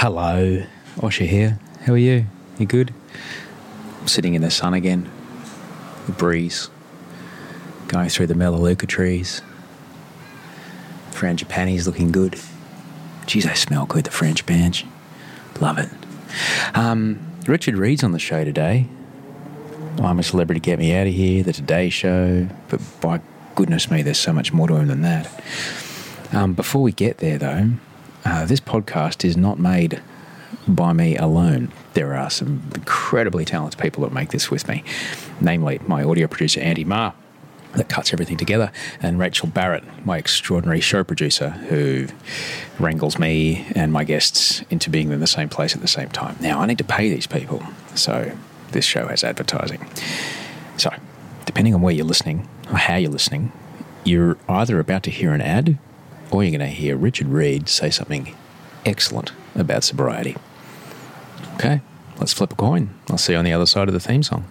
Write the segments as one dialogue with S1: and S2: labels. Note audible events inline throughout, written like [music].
S1: Hello, Osher here. How are you? You good? I'm sitting in the sun again. The breeze going through the melaleuca trees. Frangipani's looking good. Geez, they smell good, the French bench. Love it. Um, Richard Reid's on the show today. I'm a celebrity, get me out of here, the Today Show. But by goodness me, there's so much more to him than that. Um, before we get there, though, uh, this podcast is not made by me alone. There are some incredibly talented people that make this with me, namely my audio producer, Andy Marr, that cuts everything together, and Rachel Barrett, my extraordinary show producer, who wrangles me and my guests into being in the same place at the same time. Now, I need to pay these people, so this show has advertising. So, depending on where you're listening or how you're listening, you're either about to hear an ad or you're going to hear Richard Reid say something excellent about sobriety. Okay, let's flip a coin. I'll see you on the other side of the theme song.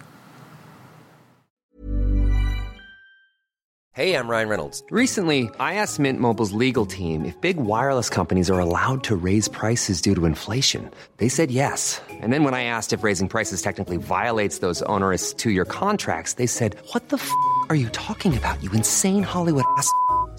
S2: Hey, I'm Ryan Reynolds.
S3: Recently, I asked Mint Mobile's legal team if big wireless companies are allowed to raise prices due to inflation. They said yes. And then when I asked if raising prices technically violates those onerous two year contracts, they said, What the f are you talking about, you insane Hollywood ass?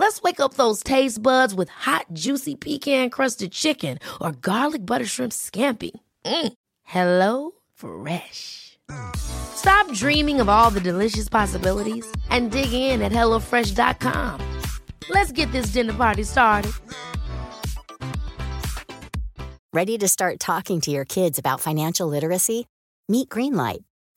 S4: Let's wake up those taste buds with hot, juicy pecan-crusted chicken or garlic butter shrimp scampi. Mm. Hello Fresh. Stop dreaming of all the delicious possibilities and dig in at HelloFresh.com. Let's get this dinner party started.
S5: Ready to start talking to your kids about financial literacy? Meet Greenlight,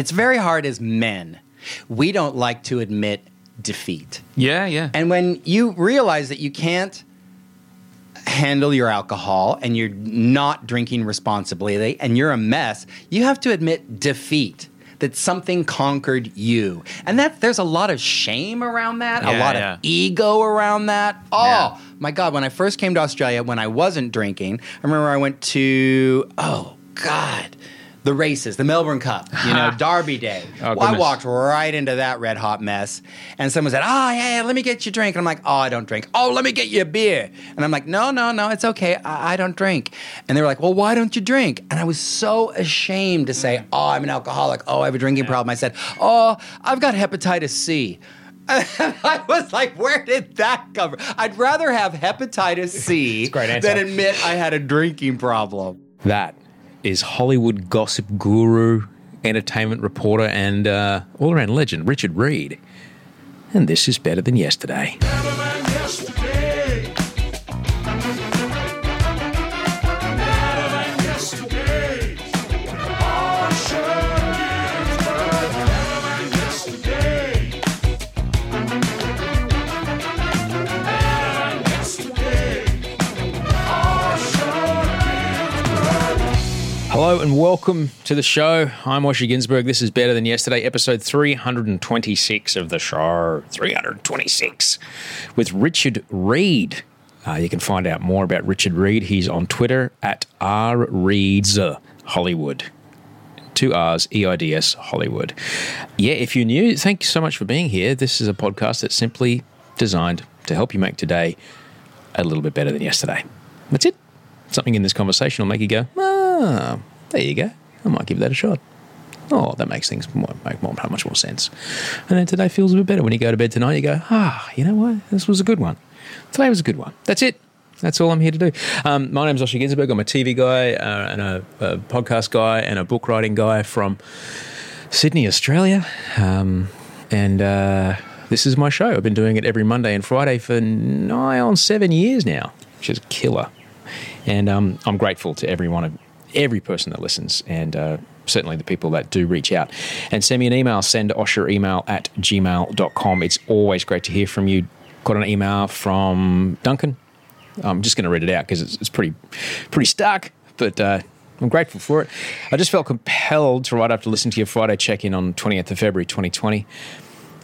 S6: It's very hard as men. We don't like to admit defeat.
S1: Yeah, yeah.
S6: And when you realize that you can't handle your alcohol and you're not drinking responsibly and you're a mess, you have to admit defeat. That something conquered you. And that there's a lot of shame around that, a lot
S1: yeah.
S6: of ego around that. Oh
S1: Yeah.
S6: my God, when I first came to Australia, when I wasn't drinking, I remember I went to, oh God, the races, the Melbourne Cup, you know, [laughs] Derby Day.
S1: Oh,
S6: well, I walked right into that red hot mess. And someone said, Oh, yeah, yeah, let me get you a drink. And I'm like, Oh, I don't drink. Oh, let me get you a beer. And I'm like, No, no, no, it's okay. I, I don't drink. And they were like, Well, why don't you drink? And I was so ashamed to say, Oh, I'm an alcoholic. Oh, I have a drinking problem. I said, Oh, I've got hepatitis C. [laughs] I was like, where did that come from? I'd rather have hepatitis C than admit I had a drinking problem.
S1: That is Hollywood gossip guru, entertainment reporter, and uh, all around legend, Richard Reid. And this is better than yesterday. Hello and welcome to the show. I'm Osher Günsberg. This is Better Than Yesterday, episode 326 of the show. 326 with Richard Reid. Uh, you can find out more about Richard Reid. He's on Twitter at rreids Hollywood. Two R's, E I D S Hollywood. Yeah, if you're new, thank you so much for being here. This is a podcast that's simply designed to help you make today a little bit better than yesterday. That's it. Something in this conversation will make you go, ah, there you go. I might give that a shot. Oh, that makes things more, make more, much more sense. And then today feels a bit better. When you go to bed tonight, you go, ah, you know what? This was a good one. Today was a good one. That's it. That's all I'm here to do. Um, my name's Osher Günsberg. I'm a TV guy uh, and a, a podcast guy and a book writing guy from Sydney, Australia. Um, and uh, this is my show. I've been doing it every Monday and Friday for nigh on seven years now, which is killer. And um, I'm grateful to every one of every person that listens and uh, certainly the people that do reach out. And send me an email, send Osher email at gmail.com. It's always great to hear from you. Got an email from Duncan. I'm just going to read it out because it's, it's pretty, pretty stark, but uh, I'm grateful for it. I just felt compelled to write up to listen to your Friday check in on 20th of February 2020.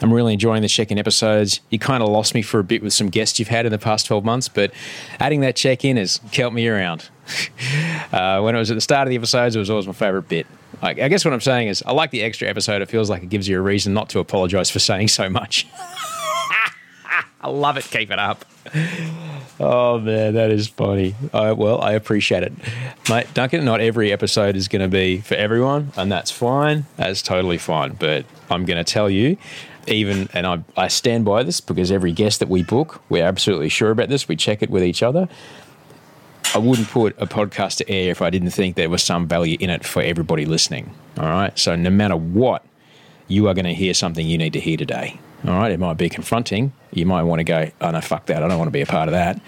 S1: I'm really enjoying the check in episodes. You kind of lost me for a bit with some guests you've had in the past 12 months, but adding that check in has kept me around. [laughs] uh, when it was at the start of the episodes, it was always my favorite bit. I, I guess what I'm saying is, I like the extra episode. It feels like it gives you a reason not to apologize for saying so much. [laughs] I love it. Keep it up. Oh man, that is funny. Well, I appreciate it, mate. Duncan, not every episode is going to be for everyone, and that's fine. That's totally fine. But I'm going to tell you, even, and I, I stand by this because every guest that we book, we're absolutely sure about this. We check it with each other. I wouldn't put a podcast to air if I didn't think there was some value in it for everybody listening. All right. So no matter what, you are going to hear something you need to hear today. All right. It might be confronting. You might want to go, oh no, fuck that. I don't want to be a part of that.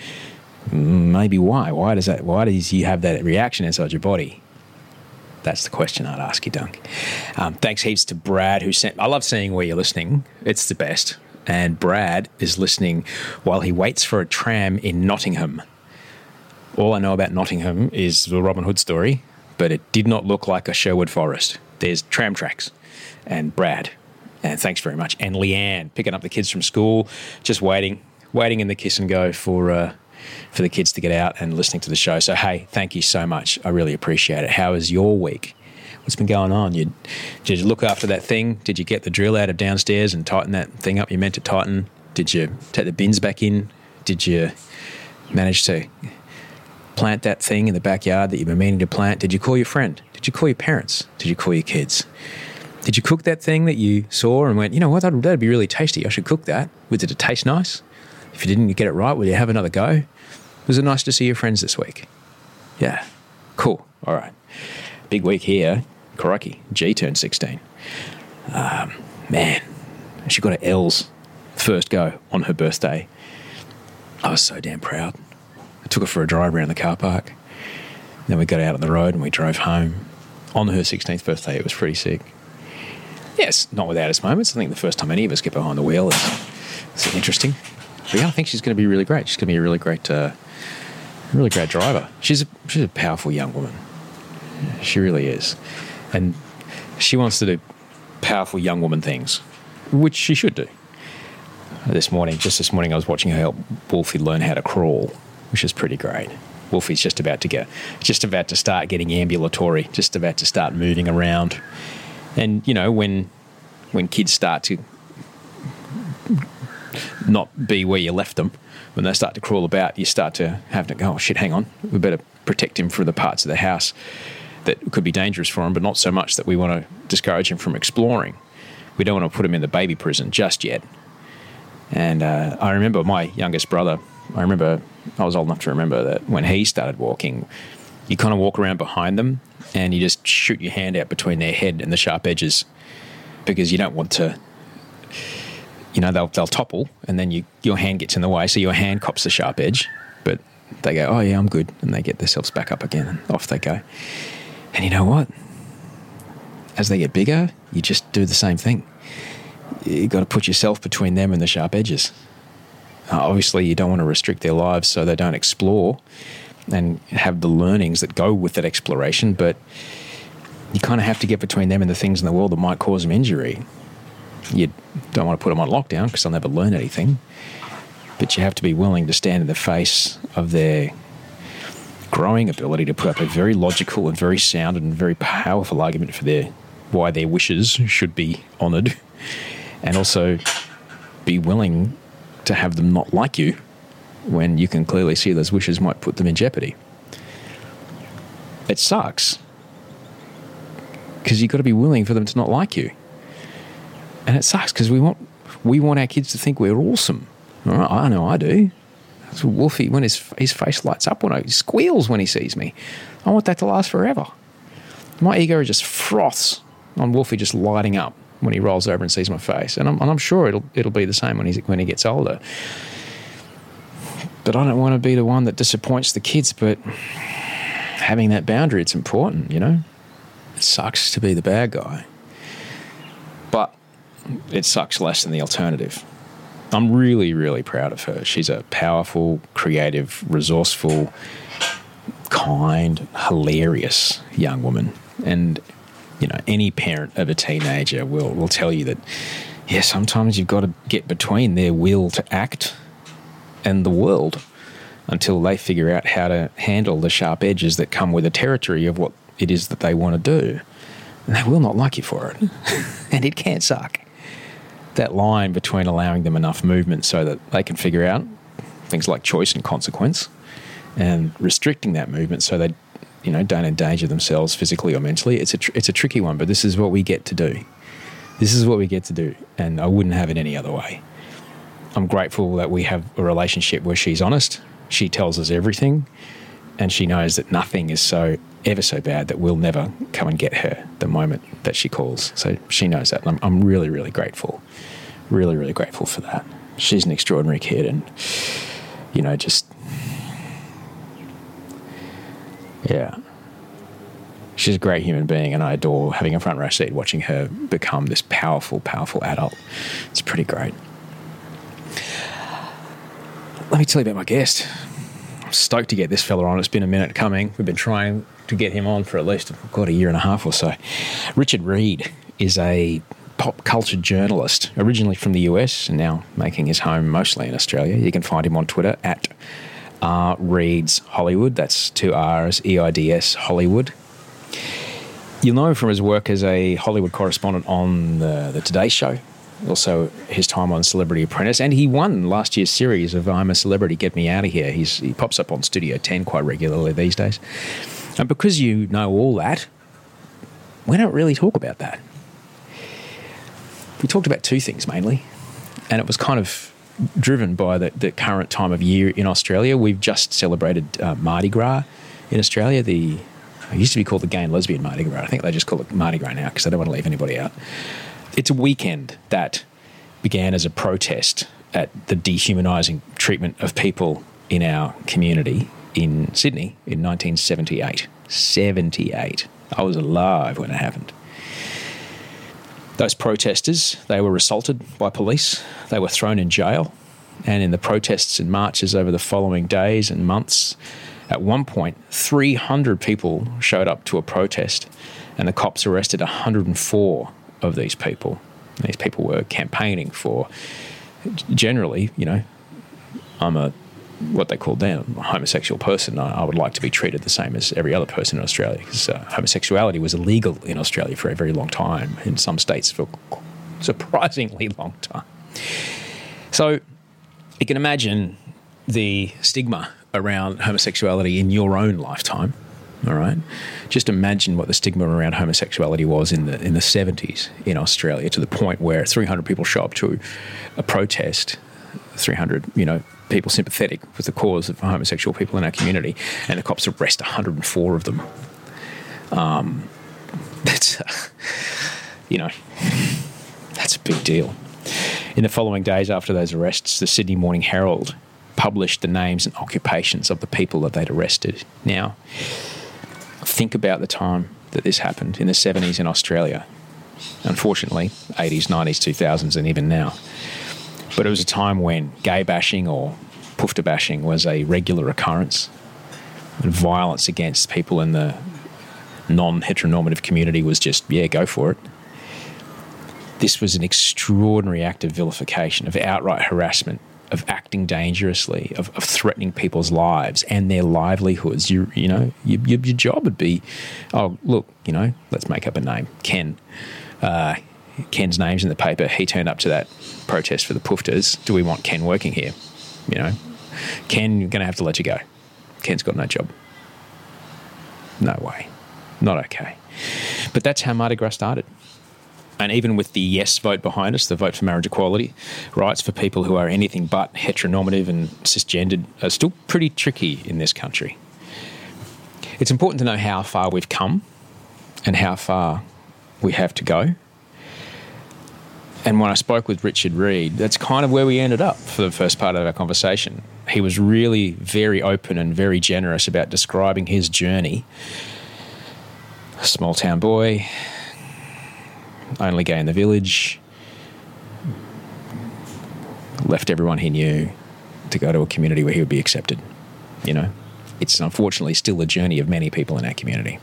S1: Maybe why? Why does that? Why does you have that reaction inside your body? That's the question I'd ask you, Dunk. Um, thanks heaps to Brad who sent. I love seeing where you're listening. It's the best. And Brad is listening while he waits for a tram in Nottingham. All I know about Nottingham is the Robin Hood story, but it did not look like a Sherwood Forest. There's tram tracks. And Brad, and thanks very much. And Leanne, picking up the kids from school, just waiting, waiting in the kiss and go for uh, for the kids to get out and listening to the show. So hey, thank you so much. I really appreciate it. How is your week? What's been going on? You, did you look after that thing? Did you get the drill out of downstairs and tighten that thing up you meant to tighten? Did you take the bins back in? Did you manage to plant that thing in the backyard that you've been meaning to plant? Did you call your friend? Did you call your parents? Did you call your kids? Did you cook that thing that you saw and went, you know what, that'd, that'd be really tasty. I should cook that. Did it taste nice? If you didn't get it right, will you have another go? Was it nice to see your friends this week? Yeah. Cool. All right. Big week here. Crikey. G turned 16. Um, man, she got her L's first go on her birthday. I was so damn proud. I took her for a drive around the car park. Then we got out on the road and we drove home. On her 16th birthday, it was pretty sick. Yes, not without its moments. I think the first time any of us get behind the wheel is, is interesting. But yeah, I think she's going to be really great. She's going to be a really great, uh, really great driver. She's a, she's a powerful young woman. She really is, and she wants to do powerful young woman things, which she should do. This morning, just this morning, I was watching her help Wolfie learn how to crawl, which is pretty great. Wolfie's just about to get, just about to start getting ambulatory, just about to start moving around, and you know when when kids start to not be where you left them, when they start to crawl about, you start to have to go, oh shit, hang on, we better protect him from the parts of the house that could be dangerous for him, but not so much that we want to discourage him from exploring. We don't want to put him in the baby prison just yet. And uh, I remember my youngest brother, I remember I was old enough to remember that when he started walking, you kind of walk around behind them and you just shoot your hand out between their head and the sharp edges because you don't want to you know they'll, they'll topple and then you, your hand gets in the way. So your hand cops the sharp edge but they go oh yeah i'm good. And they get themselves back up again and off they go. And you know what? As they get bigger you just do the same thing. You've got to put yourself between them and the sharp edges. Uh, obviously you don't want to restrict their lives so they don't explore and have the learnings that go with that exploration but you kind of have to get between them and the things in the world that might cause them injury you don't want to put them on lockdown because they'll never learn anything. But you have to be willing to stand in the face of their growing ability to put up a very logical and very sound and very powerful argument for their why their wishes should be honoured, and also be willing to have them not like you when you can clearly see those wishes might put them in jeopardy. It sucks because you've got to be willing for them to not like you and it sucks because we want we want our kids to think we're awesome. All right, I know I do. That's Wolfie when his his face lights up when he squeals when he sees me. I want that to last forever. My ego just froths on Wolfie just lighting up when he rolls over and sees my face, and I'm, and I'm sure it'll it'll be the same when he's when he gets older. But I don't want to be the one that disappoints the kids. But having that boundary, it's important, you know. It sucks to be the bad guy, but it sucks less than the alternative. I'm really, really proud of her. She's a powerful, creative, resourceful, kind, hilarious young woman. And, you know, any parent of a teenager will, will tell you that, yeah, sometimes you've got to get between their will to act and the world until they figure out how to handle the sharp edges that come with the territory of what it is that they want to do. And they will not like you for it. [laughs] and it can suck. That line between allowing them enough movement so that they can figure out things like choice and consequence and restricting that movement so they you know don't endanger themselves physically or mentally it's a tr- it's a tricky one but this is what we get to do. This is what we get to do and I wouldn't have it any other way. I'm grateful that we have a relationship where she's honest she tells us everything and she knows that nothing is so ever so bad that we'll never come and get her the moment that she calls. So she knows that. I'm, I'm really, really grateful. Really, really grateful for that. She's an extraordinary kid and, you know, just, yeah. She's a great human being, and I adore having a front row seat watching her become this powerful, powerful adult. It's pretty great. Let me tell you about my guest. I'm stoked to get this fella on. It's been a minute coming. We've been trying to get him on for at least, God, a year and a half or so. Richard Reid is a pop culture journalist, originally from the US and now making his home mostly in Australia. You can find him on Twitter at R Reid's Hollywood. That's two R's, E I D S Hollywood. You'll know him from his work as a Hollywood correspondent on the, the Today Show, also his time on Celebrity Apprentice, and he won last year's series of I'm a Celebrity, Get Me Out of Here. He's, he pops up on Studio 10 quite regularly these days. And because you know all that, we don't really talk about that. We talked about two things mainly, and it was kind of driven by the, the current time of year in Australia. We've just celebrated uh, Mardi Gras in Australia, the it used to be called the Gay and Lesbian Mardi Gras. I think they just call it Mardi Gras now because they don't want to leave anybody out. It's a weekend that began as a protest at the dehumanising treatment of people in our community in Sydney in 1978. 78. I was alive when it happened. Those protesters, they were assaulted by police, they were thrown in jail, and in the protests and marches over the following days and months, at one point, 300 people showed up to a protest, and the cops arrested 104 of these people. These people were campaigning for, generally, you know, I'm a what they called them a homosexual person. I, I would like to be treated the same as every other person in Australia because uh, homosexuality was illegal in Australia for a very long time, in some states for surprisingly [laughs] long time. So you can imagine the stigma around homosexuality in your own lifetime. All right, just imagine what the stigma around homosexuality was in the in the seventies in Australia, to the point where 300 people show up to a protest, 300, you know, people sympathetic with the cause of homosexual people in our community, and the cops arrest 104 of them. Um, that's, uh, [laughs] you know, that's a big deal. In the following days after those arrests, the Sydney Morning Herald published the names and occupations of the people that they'd arrested. Now, think about the time that this happened in the 70s in Australia. Unfortunately, 80s, 90s, 2000s, and even now. But it was a time when gay bashing or poofta bashing was a regular occurrence. And violence against people in the non heteronormative community was just, yeah, go for it. This was an extraordinary act of vilification, of outright harassment, of acting dangerously, of, of threatening people's lives and their livelihoods. You, you know, your, your job would be, oh, look, you know, let's make up a name, Ken. Uh, Ken's name's in the paper. He turned up to that protest for the Poofters. Do we want Ken working here? You know, Ken, you're going to have to let you go. Ken's got no job. No way. Not okay. But that's how Mardi Gras started. And even with the yes vote behind us, the vote for marriage equality, rights for people who are anything but heteronormative and cisgendered are still pretty tricky in this country. It's important to know how far we've come and how far we have to go. And when I spoke with Richard Reid, that's kind of where we ended up for the first part of our conversation. He was really very open and very generous about describing his journey. Small town boy, only gay in the village, left everyone he knew to go to a community where he would be accepted. You know, it's unfortunately still a journey of many people in our community.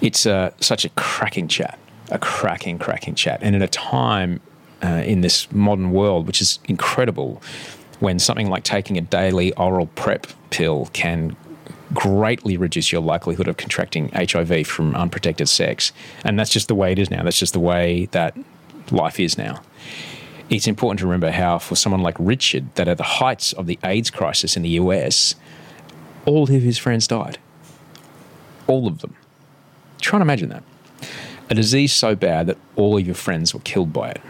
S1: It's uh, such a cracking chat, a cracking, cracking chat. And at a time uh, in this modern world, which is incredible, when something like taking a daily oral PrEP pill can greatly reduce your likelihood of contracting HIV from unprotected sex. And that's just the way it is now. That's just the way that life is now. It's important to remember how, for someone like Richard, that at the heights of the AIDS crisis in the US, all of his friends died. All of them. Try and imagine that. A disease so bad that all of your friends were killed by it.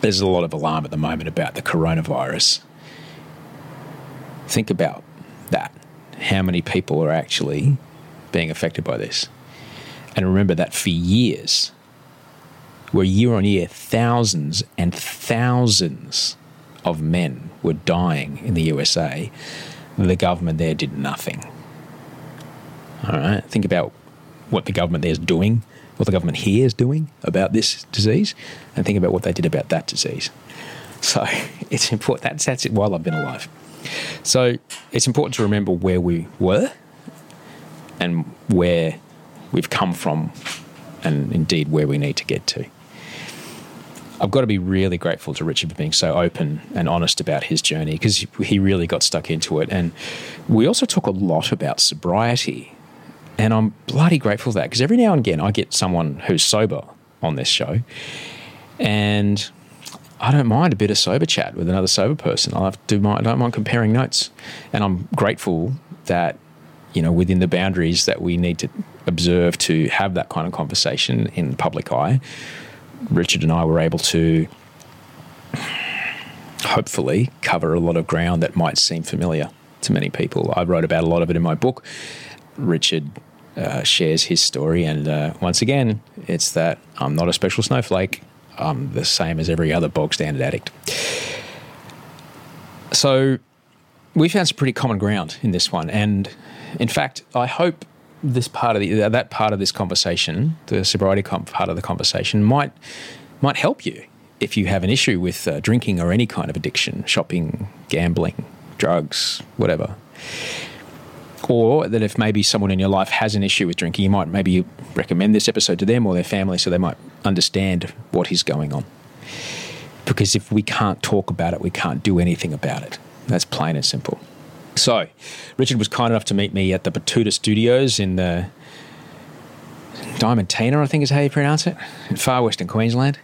S1: There's a lot of alarm at the moment about the coronavirus. Think about that. How many people are actually being affected by this? And remember that for years, where year on year, thousands and thousands of men were dying in the USA, the government there did nothing. All right, think about what the government there is doing, what the government here is doing about this disease, and think about what they did about that disease. So [laughs] it's important. That's, that's it while I've been alive. So it's important to remember where we were and where we've come from, and indeed where we need to get to. I've got to be really grateful to Richard for being so open and honest about his journey because he really got stuck into it. And we also talk a lot about sobriety. And I'm bloody grateful for that because every now and again I get someone who's sober on this show. And I don't mind a bit of sober chat with another sober person. I have to mind, I don't mind comparing notes. And I'm grateful that, you know, within the boundaries that we need to observe to have that kind of conversation in the public eye, Richard and I were able to hopefully cover a lot of ground that might seem familiar to many people. I wrote about a lot of it in my book. Richard uh, shares his story, and uh, once again, it's that I'm not a special snowflake. I'm the same as every other bog standard addict. So we found some pretty common ground in this one, and in fact, I hope this part of the that part of this conversation, the sobriety comp part of the conversation, might might help you if you have an issue with uh, drinking or any kind of addiction, shopping, gambling, drugs, whatever. Or that if maybe someone in your life has an issue with drinking, you might maybe recommend this episode to them or their family so they might understand what is going on. Because if we can't talk about it, we can't do anything about it. That's plain and simple. So, Richard was kind enough to meet me at the Betoota Studios in the Diamond Diamantina, I think is how you pronounce it, in far western Queensland.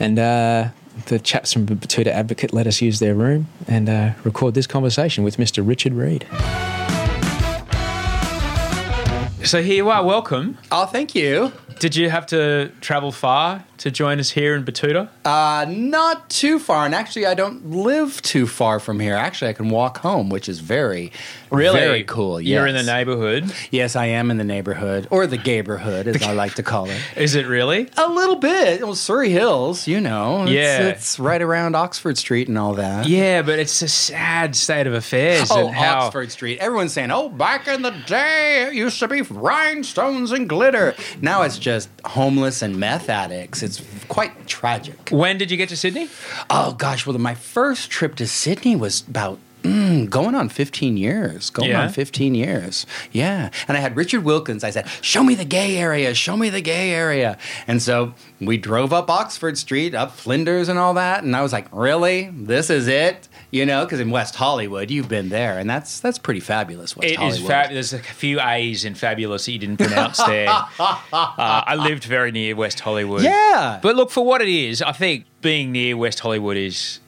S1: And uh, the chaps from Betoota Advocate let us use their room and uh, record this conversation with Mr. Richard Reid. So here you are. Welcome.
S6: Oh, thank you.
S1: Did you have to travel far to join us here in Betoota?
S6: Uh, not too far, and actually, I don't live too far from here. Actually, I can walk home, which is very,
S1: Really?
S6: very cool. Yes.
S1: You're in the neighborhood.
S6: Yes, I am in the neighborhood, or the gayborhood, as I like to call it. [laughs]
S1: Is it really?
S6: A little bit. Well, Surry Hills, you know. It's,
S1: Yeah.
S6: It's right around Oxford Street and all that.
S1: Yeah, but it's a sad state of affairs.
S6: Oh,
S1: how,
S6: Oxford Street. Everyone's saying, oh, back in the day, it used to be rhinestones and glitter. Now it's just homeless and meth addicts. It's quite tragic.
S1: When did you get to Sydney?
S6: Oh, gosh. Well, my first trip to Sydney was about. Mm, going on 15 years. Going
S1: Yeah?
S6: on 15 years. Yeah. And I had Richard Wilkins. I said, Show me the gay area. Show me the gay area. And so we drove up Oxford Street, up Flinders and all that. And I was like, Really? This is it? You know, because in West Hollywood, you've been there. And that's that's pretty fabulous, West
S1: It is
S6: Hollywood.
S1: fabulous. There's a few A's in fabulous that you didn't pronounce there. [laughs] uh, I lived very near West Hollywood.
S6: Yeah.
S1: But look, for what it is, I think being near West Hollywood is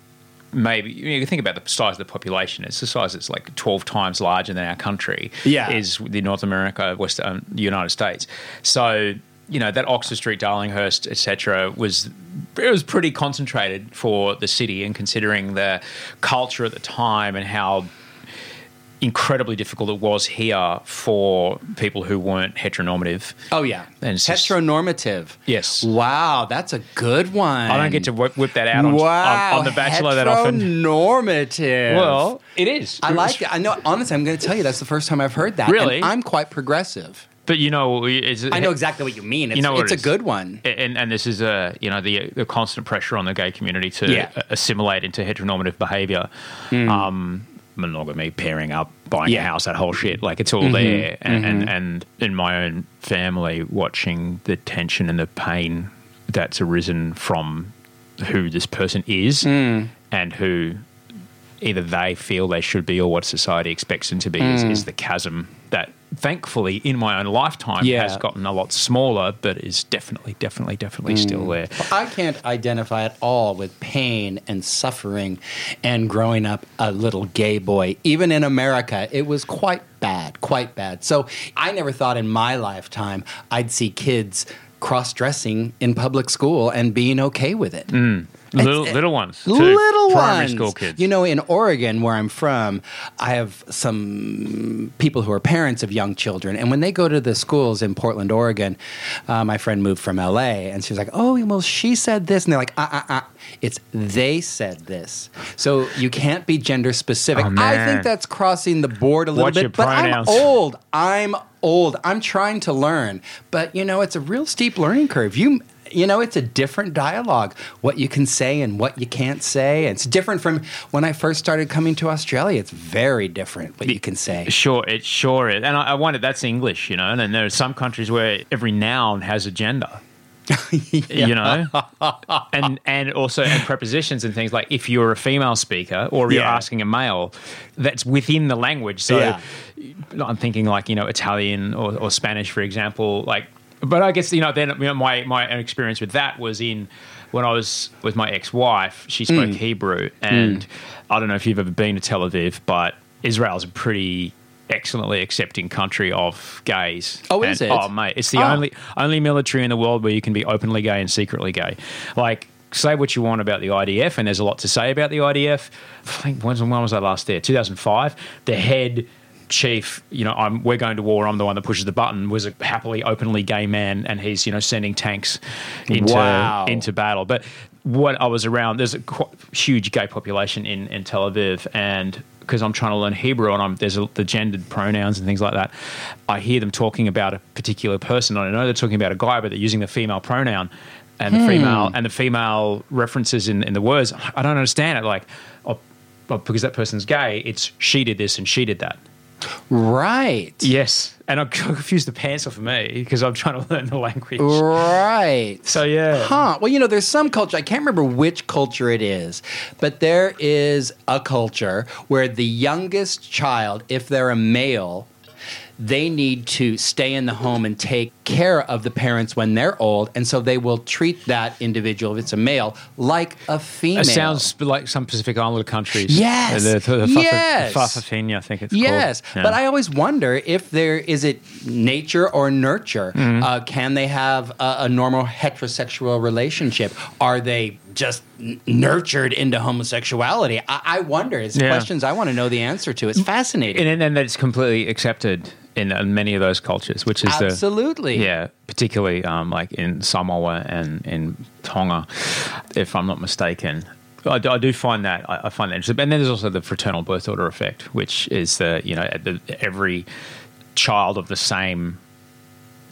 S1: maybe you think about the size of the population. It's the size that's like twelve times larger than our country.
S6: Yeah.
S1: is the North America, West um, the United States. So you know that Oxford Street, Darlinghurst, etc. was it was pretty concentrated for the city, and considering the culture at the time and how incredibly difficult it was here for people who weren't heteronormative.
S6: Oh yeah,
S1: And it's just-
S6: heteronormative.
S1: Yes.
S6: Wow, that's a good one.
S1: I don't get to whip, whip that out on,
S6: wow,
S1: on, on The Bachelor that often. [laughs]
S6: Heteronormative.
S1: Well, it is.
S6: I like it. I know. Honestly, I'm going to tell you that's the first time I've heard that.
S1: Really?
S6: And I'm quite progressive.
S1: But you know, it's,
S6: I know exactly what you mean. It's,
S1: You know
S6: it's
S1: it
S6: a good one.
S1: and and this is a you know the the constant pressure on the gay community to
S6: Yeah.
S1: assimilate into heteronormative behavior, um, monogamy, pairing up, buying
S6: Yeah. Mm-hmm.
S1: a house, that whole shit. Like it's all there, and, and and in my own family, watching the tension and the pain that's arisen from who this person is
S6: Mm.
S1: and who either they feel they should be or what society expects them to be is,
S6: Mm.
S1: is the chasm that thankfully in my own lifetime
S6: Yeah.
S1: has gotten a lot smaller but is definitely definitely definitely
S6: Mm.
S1: still there
S6: I can't identify at all with pain and suffering and growing up a little gay boy. Even in America, it was quite bad, quite bad. So I never thought in my lifetime I'd see kids cross dressing in public school and being okay with it.
S1: Little little ones.
S6: Little
S1: primary
S6: ones.
S1: school kids
S6: You know, in Oregon, where I'm from, I have some people who are parents of young children, and when they go to the schools in Portland, Oregon, uh, my friend moved from LA, and she's like, "Oh, well, she said this," and they're like, "Uh, uh, uh." It's they said this, so you can't be gender specific.
S1: Oh,
S6: I think that's crossing the board a little
S1: Watch
S6: bit. but
S1: pronouns.
S6: I'm old. I'm old. I'm trying to learn, but you know, it's a real steep learning curve. You you know, it's a different dialogue. What you can say and what you can't say. It's different from when I first started coming to Australia. It's very different what you can say.
S1: Sure, it sure is. And I, I wonder, that's English, you know, and then there are some countries where every noun has a gender. [laughs] You know, and and also and prepositions and things like if you're a female speaker or you're
S6: Yeah.
S1: asking a male, that's within the language. So
S6: Yeah.
S1: I'm thinking like you know Italian or, or Spanish, for example. Like, but I guess you know then you know, my my experience with that was in when I was with my ex-wife. She spoke
S6: Mm.
S1: Hebrew, and I don't know if you've ever been to Tel Aviv, but Israel's a pretty excellently accepting country of gays.
S6: Oh, is it?
S1: Oh, mate, it's the
S6: Oh.
S1: only only military in the world where you can be openly gay and secretly gay. Like, say what you want about the IDF, and there's a lot to say about the IDF. I think when, when was I last there? 2005. The head chief, you know, I'm we're going to war. I'm the one that pushes the button. Was a happily openly gay man, and he's you know sending tanks into
S6: Wow.
S1: into battle. But what I was around, there's a huge gay population in, in Tel Aviv, and because I'm trying to learn Hebrew and I'm there's a, the gendered pronouns and things like that, I hear them talking about a particular person. I know they're talking about a guy, but they're using the female pronoun. And the hmm. female and the female references in, in the words, I don't understand it. Like, oh, oh, because that person's gay, it's she did this and she did that.
S6: Right.
S1: Yes, and I [laughs] confused the pants off of me because I'm trying to [laughs] learn the language.
S6: Right.
S1: So yeah,
S6: Huh. Well, you know, there's some culture, I can't remember which culture it is, but there is a culture where the youngest child, if they're a male, they need to stay in the home and take care of the parents when they're old. And so they will treat that individual, if it's a male, like a female.
S1: It sounds like some Pacific Islander countries.
S6: Yes.
S1: The, the, the
S6: Yes.
S1: fa'afafine, I think it's
S6: Yes,
S1: called. Yeah.
S6: but I always wonder if there is it nature or nurture.
S1: Mm-hmm.
S6: Uh, can they have a, a normal heterosexual relationship? Are they just n- nurtured into homosexuality? I, I wonder. It's
S1: Yeah.
S6: questions I want to know the answer to. It's fascinating.
S1: and then that's completely accepted in, in many of those cultures, which is
S6: Absolutely.
S1: the yeah, particularly um, like in Samoa and in Tonga, if I'm not mistaken. I do, I do find that I, I find that interesting, and then there's also the fraternal birth order effect, which is the you know the, every child of the same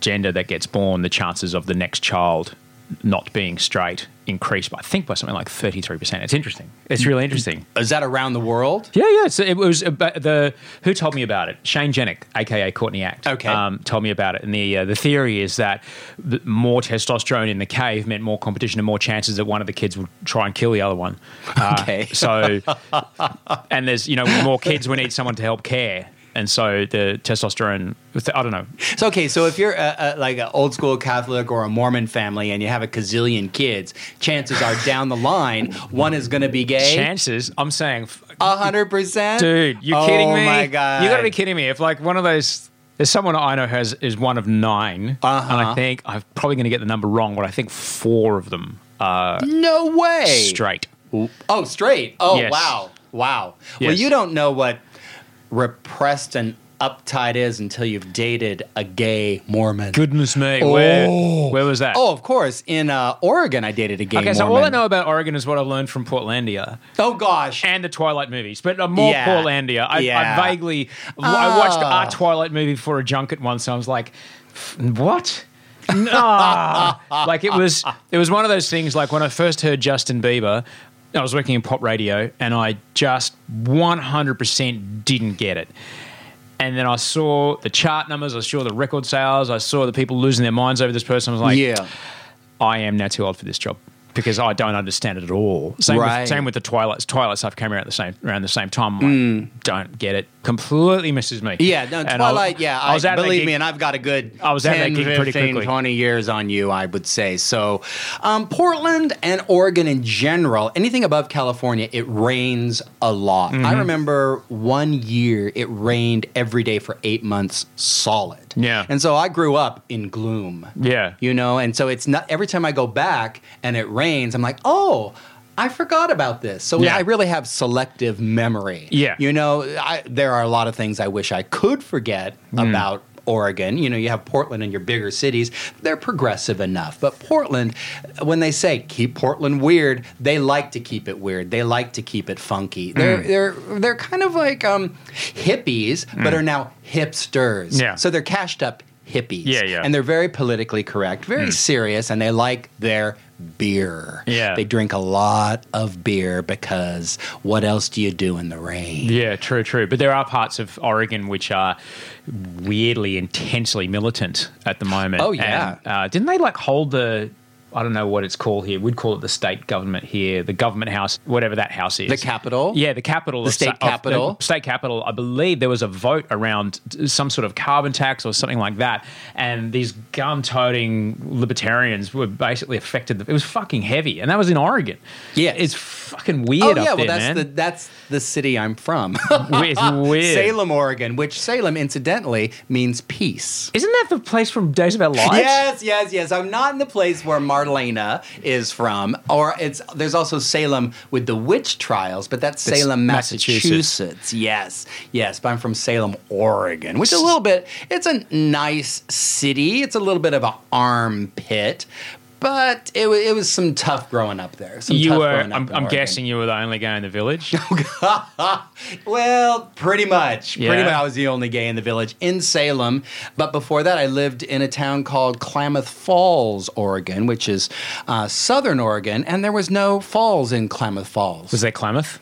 S1: gender that gets born, the chances of the next child not being straight increase by I think by something like 33%. It's interesting. It's really interesting.
S6: Is that around the world?
S1: Yeah, yeah. So it was about the who told me about it. Shane Jenek, aka Courtney Act,
S6: Okay.
S1: um, told me about it. And the uh, the theory is that more testosterone in the cave meant more competition and more chances that one of the kids would try and kill the other one. Uh,
S6: Okay.
S1: so, and there's you know more kids, we need someone to help care. And so the testosterone, I don't know.
S6: So okay, so if you're a, a, like an old school Catholic or a Mormon family and you have a gazillion kids, chances are down the line one is going to be gay.
S1: Chances, I'm saying,
S6: hundred percent,
S1: dude, you
S6: oh
S1: kidding me?
S6: Oh my god,
S1: you got to be kidding me. If like one of those, there's someone I know has is one of 9
S6: Uh-huh.
S1: and I think I'm probably going to get the number wrong, but I think four of them are
S6: No way.
S1: straight.
S6: Oh, straight. Oh,
S1: Yes.
S6: wow. Wow. Well, you don't know what repressed and uptight is until you've dated a gay Mormon.
S1: Goodness me, where where was that?
S6: Oh, of course. In uh, Oregon, I dated a gay
S1: okay, so all I know about Oregon is what I've learned from Portlandia
S6: oh, gosh.
S1: and the Twilight movies, but uh, more
S6: Yeah.
S1: Portlandia. I,
S6: Yeah.
S1: I vaguely I watched
S6: Ah.
S1: a Twilight movie for a junket once, and I was like, "F- what? [laughs] No, like it was. It was one of those things. Like when I first heard Justin Bieber, I was working in pop radio, and I just one hundred percent didn't get it. And then I saw the chart numbers, I saw the record sales, I saw the people losing their minds over this person. I was like,
S6: yeah.
S1: I am now too old for this job because I don't understand it at all. Same,
S6: Right.
S1: with, same with the Twilight. Twilight stuff came around at the same around the same time. I'm like, don't get it. Completely misses me.
S6: Mm. Yeah, no,
S1: And I-
S6: Twilight, yeah. I,
S1: was out of
S6: believe me, and I've got a good
S1: I was out
S6: 10,
S1: gig pretty
S6: 15,
S1: quickly.
S6: 20 years on you, I would say. So, um, Portland and Oregon in general, anything above California, it rains a lot.
S1: Mm-hmm.
S6: I remember one year it rained every day for eight months solid.
S1: Yeah.
S6: And so I grew up in gloom.
S1: Yeah.
S6: You know, and so it's not every time I go back and it rains, I'm like, oh, I forgot about this. So
S1: Yeah.
S6: I really have selective memory.
S1: Yeah.
S6: You know, I, there are a lot of things I wish I could forget
S1: Hmm.
S6: about Oregon. You know, you have Portland and your bigger cities. They're progressive enough. But Portland, when they say keep Portland weird, they like to keep it weird. They like to keep it funky. They're
S1: Hmm.
S6: they're they're kind of like um, hippies, but are now hipsters.
S1: Yeah.
S6: So they're cashed up hippies.
S1: Yeah, yeah.
S6: And they're very politically correct, very serious, and they like their beer.
S1: Yeah.
S6: They drink a lot of beer because what else do you do in the rain?
S1: Yeah, true, true. But there are parts of Oregon which are weirdly intensely militant at the moment.
S6: Oh, yeah.
S1: And, uh, didn't they like hold the? I don't know what it's called here. We'd call it the state government here, the government house, whatever that house is.
S6: The capital?
S1: Yeah, the capital.
S6: The state
S1: sa-
S6: capitol?
S1: the state capital. I believe there was a vote around some sort of carbon tax or something like that, and these gun-toting libertarians were basically affected. It was fucking heavy, and that was in Oregon.
S6: Yeah.
S1: it's fucking weird.
S6: Oh yeah, well
S1: there,
S6: that's
S1: man.
S6: the that's the city I'm from. [laughs]
S1: it's weird.
S6: Salem, Oregon, which Salem incidentally means peace.
S1: Isn't that the place from Days of Our Lives?
S6: Yes, yes, yes. I'm not in the place where Marlena is from, or it's there's also Salem with the witch trials, but that's
S1: It's
S6: Salem,
S1: Massachusetts.
S6: Massachusetts. Yes, yes. But I'm from Salem, Oregon, which is a little bit. It's a nice city. It's a little bit of an armpit. But it, it was some tough growing up there. Some
S1: You
S6: tough
S1: were,
S6: growing up
S1: I'm,
S6: in
S1: I'm
S6: Oregon.
S1: guessing you were the only guy in the village. [laughs]
S6: Well, pretty much. Pretty much. I was the only gay in the village in Salem. But before that, I lived in a town called Klamath Falls, Oregon, which is uh, southern Oregon, and there was no falls in Klamath Falls.
S1: Was that Klamath?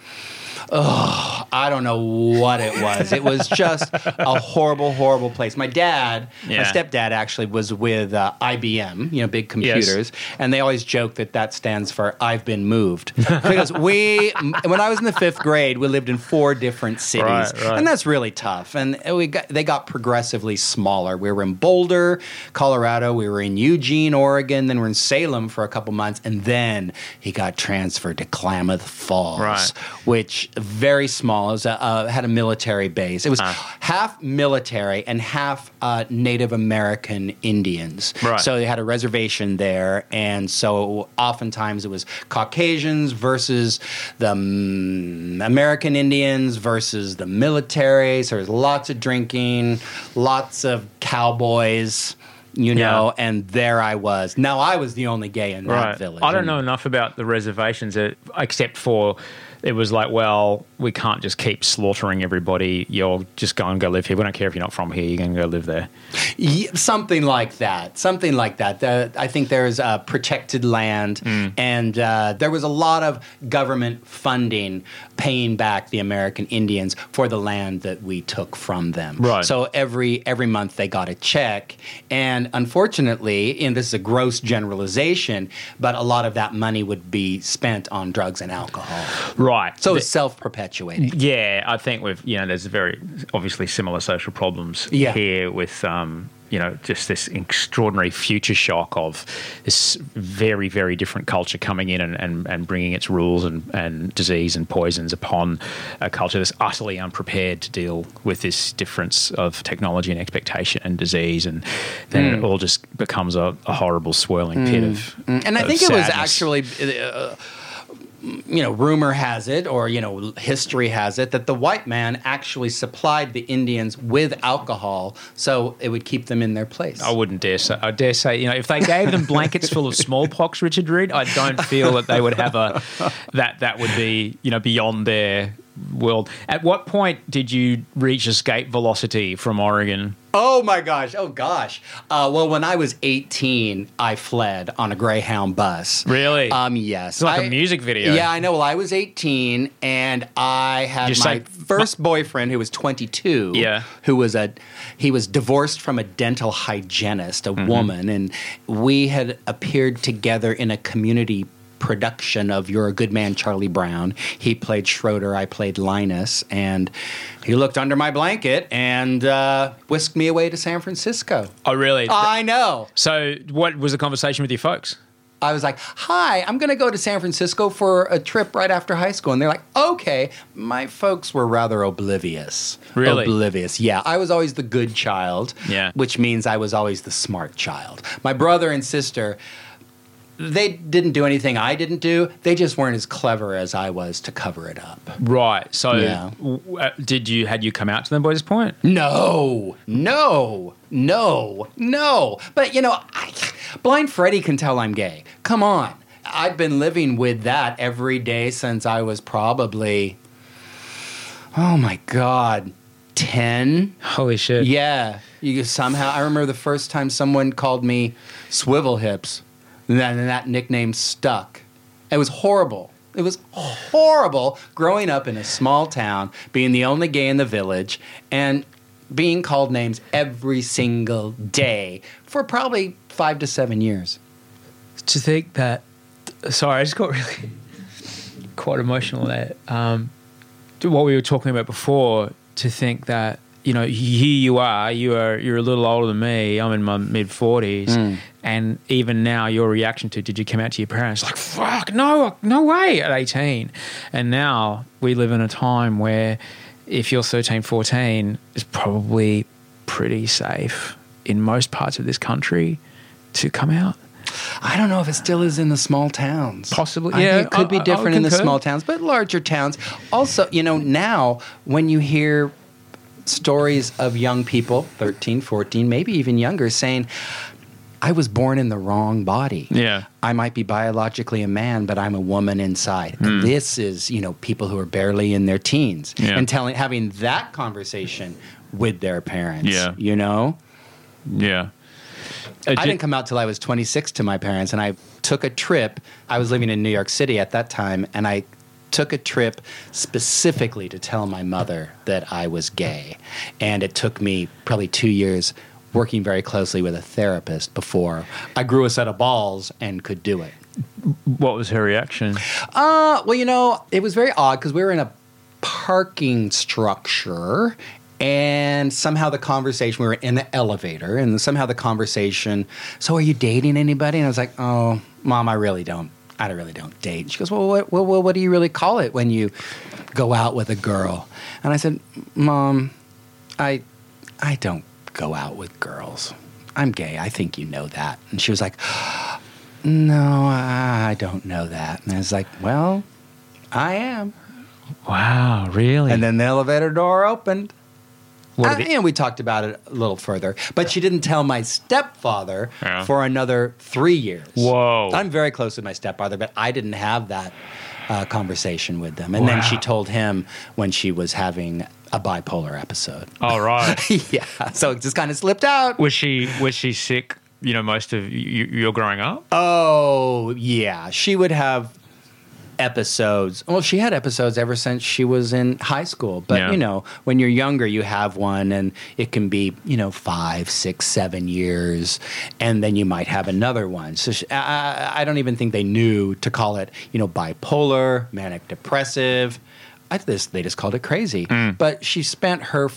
S6: I don't know what it was. It was just a horrible, horrible place. My dad,
S1: Yeah.
S6: my stepdad, actually was with uh, IBM, you know, big computers, and they always joke that that stands for "I've been moved" because we, when I was in the fifth grade, we lived in four different cities,
S1: Right, right.
S6: and that's really tough. And we got they got progressively smaller. We were in Boulder, Colorado. We were in Eugene, Oregon. Then we're in Salem for a couple months, and then he got transferred to Klamath Falls
S1: Right.
S6: which very small. It was a, uh, had a military base. It was half military and half uh, Native American Indians.
S1: Right.
S6: So they had a reservation there, and so oftentimes it was Caucasians versus the mm, American Indians versus the military. So there's lots of drinking, lots of cowboys. You know, and there I was. Now I was the only gay in that village.
S1: I don't know enough about the reservations uh, except for it was like, well, we can't just keep slaughtering everybody. You're just go and go live here. We don't care if you're not from here. You're going to go live there.
S6: Ye- something like that. Something like that. I think there's uh, protected land,
S1: Mm.
S6: and uh, there was a lot of government funding paying back the American Indians for the land that we took from them.
S1: Right.
S6: So every every month they got a check, and unfortunately, and this is a gross generalization, but a lot of that money would be spent on drugs and alcohol.
S1: Right.
S6: So it's self perpetuating.
S1: Yeah, I think we've you know there's very obviously similar social problems
S6: Yeah.
S1: here with um, you know just this extraordinary future shock of this very very different culture coming in and, and, and bringing its rules and, and disease and poisons upon a culture that's utterly unprepared to deal with this difference of technology and expectation and disease. And then it mm. all just becomes a, a horrible swirling mm. pit of mm.
S6: And I
S1: of
S6: think it was actually uh, you know, rumor has it, or you know, history has it, that the white man actually supplied the Indians with alcohol, so it would keep them in their place.
S1: I wouldn't dare say. I dare say, you know, if they gave them blankets full of smallpox, Richard Reid, I don't feel that they would have a that that would be you know beyond their world. At what point did you reach escape velocity from Oregon?
S6: Oh my gosh! Oh gosh! Uh, well, when I was 18, I fled on a Greyhound bus.
S1: Really?
S6: Um, yes.
S1: It's like a
S6: a
S1: music video.
S6: Yeah, I know. Well, I was 18, and I had
S1: Just
S6: my
S1: like-
S6: first boyfriend who was 22.
S1: Yeah.
S6: Who was a he was divorced from a dental hygienist, a
S1: Mm-hmm.
S6: woman, and we had appeared together in a community production of You're a Good Man, Charlie Brown. He played Schroeder, I played Linus, and he looked under my blanket and uh, whisked me away to San Francisco.
S1: Oh, really?
S6: I know.
S1: so, what was the conversation with your folks?
S6: I was like, "Hi, I'm going to go to San Francisco for a trip right after high school," and they're like, "Okay." My folks were rather oblivious.
S1: Really?
S6: oblivious. Yeah, I was always the good child.
S1: Yeah.
S6: which means I was always the smart child. My brother and sister. They didn't do anything I didn't do. They just weren't as clever as I was to cover it up.
S1: Right. So,
S6: Yeah.
S1: w- uh, did you had you come out to them by this point?
S6: No, no, no, no. But you know, I, Blind Freddy can tell I'm gay. Come on. I've been living with that every day since I was probably, oh my God, 10?
S1: Holy shit!
S6: Yeah. You somehow, I remember the first time someone called me Swivel Hips, and that, that nickname stuck. It was horrible. It was horrible growing up in a small town, being the only gay in the village, and being called names every single day for probably five to seven years.
S1: to think that sorry i just got really quite emotional there um, what we were talking about before to think that you know here you are you are you're a little older than me i'm in my mid 40s hmm. and even now your reaction to did you come out to your parents? Like fuck no no way at 18 and now we live in a time where if you're 13 14 it's probably pretty safe in most parts of this country to come out.
S6: I don't know if it still is in the small towns.
S1: Possibly, yeah,
S6: it could be
S1: I- I
S6: different in the small towns, but larger towns. Also, you know, now when you hear stories of young people, 13, 14, maybe even younger, saying, I was born in the wrong body.
S1: Yeah.
S6: I might be biologically a man, but I'm a woman inside. And this is, you know, people who are barely in their teens.
S1: Yeah.
S6: and telling having that conversation with their parents.
S1: Yeah.
S6: You know?
S1: Yeah. Uh,
S6: I didn't come out till I was 26 to my parents, and I took a trip. I was living in New York City at that time, and I took a trip specifically to tell my mother that I was gay. And it took me probably two years working very closely with a therapist before I grew a set of balls and could do it.
S1: what was her reaction?
S6: Uh, well, you know, it was very odd because we were in a parking structure. And somehow the conversation, we were in the elevator, and somehow the conversation, so are you dating anybody? And I was like, oh, mom, I really don't. I really don't date. She goes, well, what, well, well, what do you really call it when you go out with a girl? And I said, mom, I, I don't go out with girls. I'm gay. I think you know that. And she was like, no, I don't know that. And I was like, well, I am.
S1: Wow, really?
S6: And then the elevator door opened.
S1: What
S6: Uh,
S1: did he-
S6: and we talked about it a little further. But she didn't tell my stepfather
S1: Yeah.
S6: for another three years.
S1: Whoa.
S6: I'm very close with my stepfather, but I didn't have that uh, conversation with them. And then she told him when she was having a bipolar episode.
S1: All [laughs] right.
S6: yeah. So it just kind of slipped out.
S1: was she was she sick? You know, most of you, you're growing up.
S6: Oh, yeah. She would have episodes. Well, she had episodes ever since she was in high school. But,
S1: Yeah.
S6: you know, when you're younger, you have one and it can be, you know, five, six, seven years. And then you might have another one. So she, I, I don't even think they knew to call it, you know, bipolar, manic depressive. I this they just called it crazy. Mm. But she spent her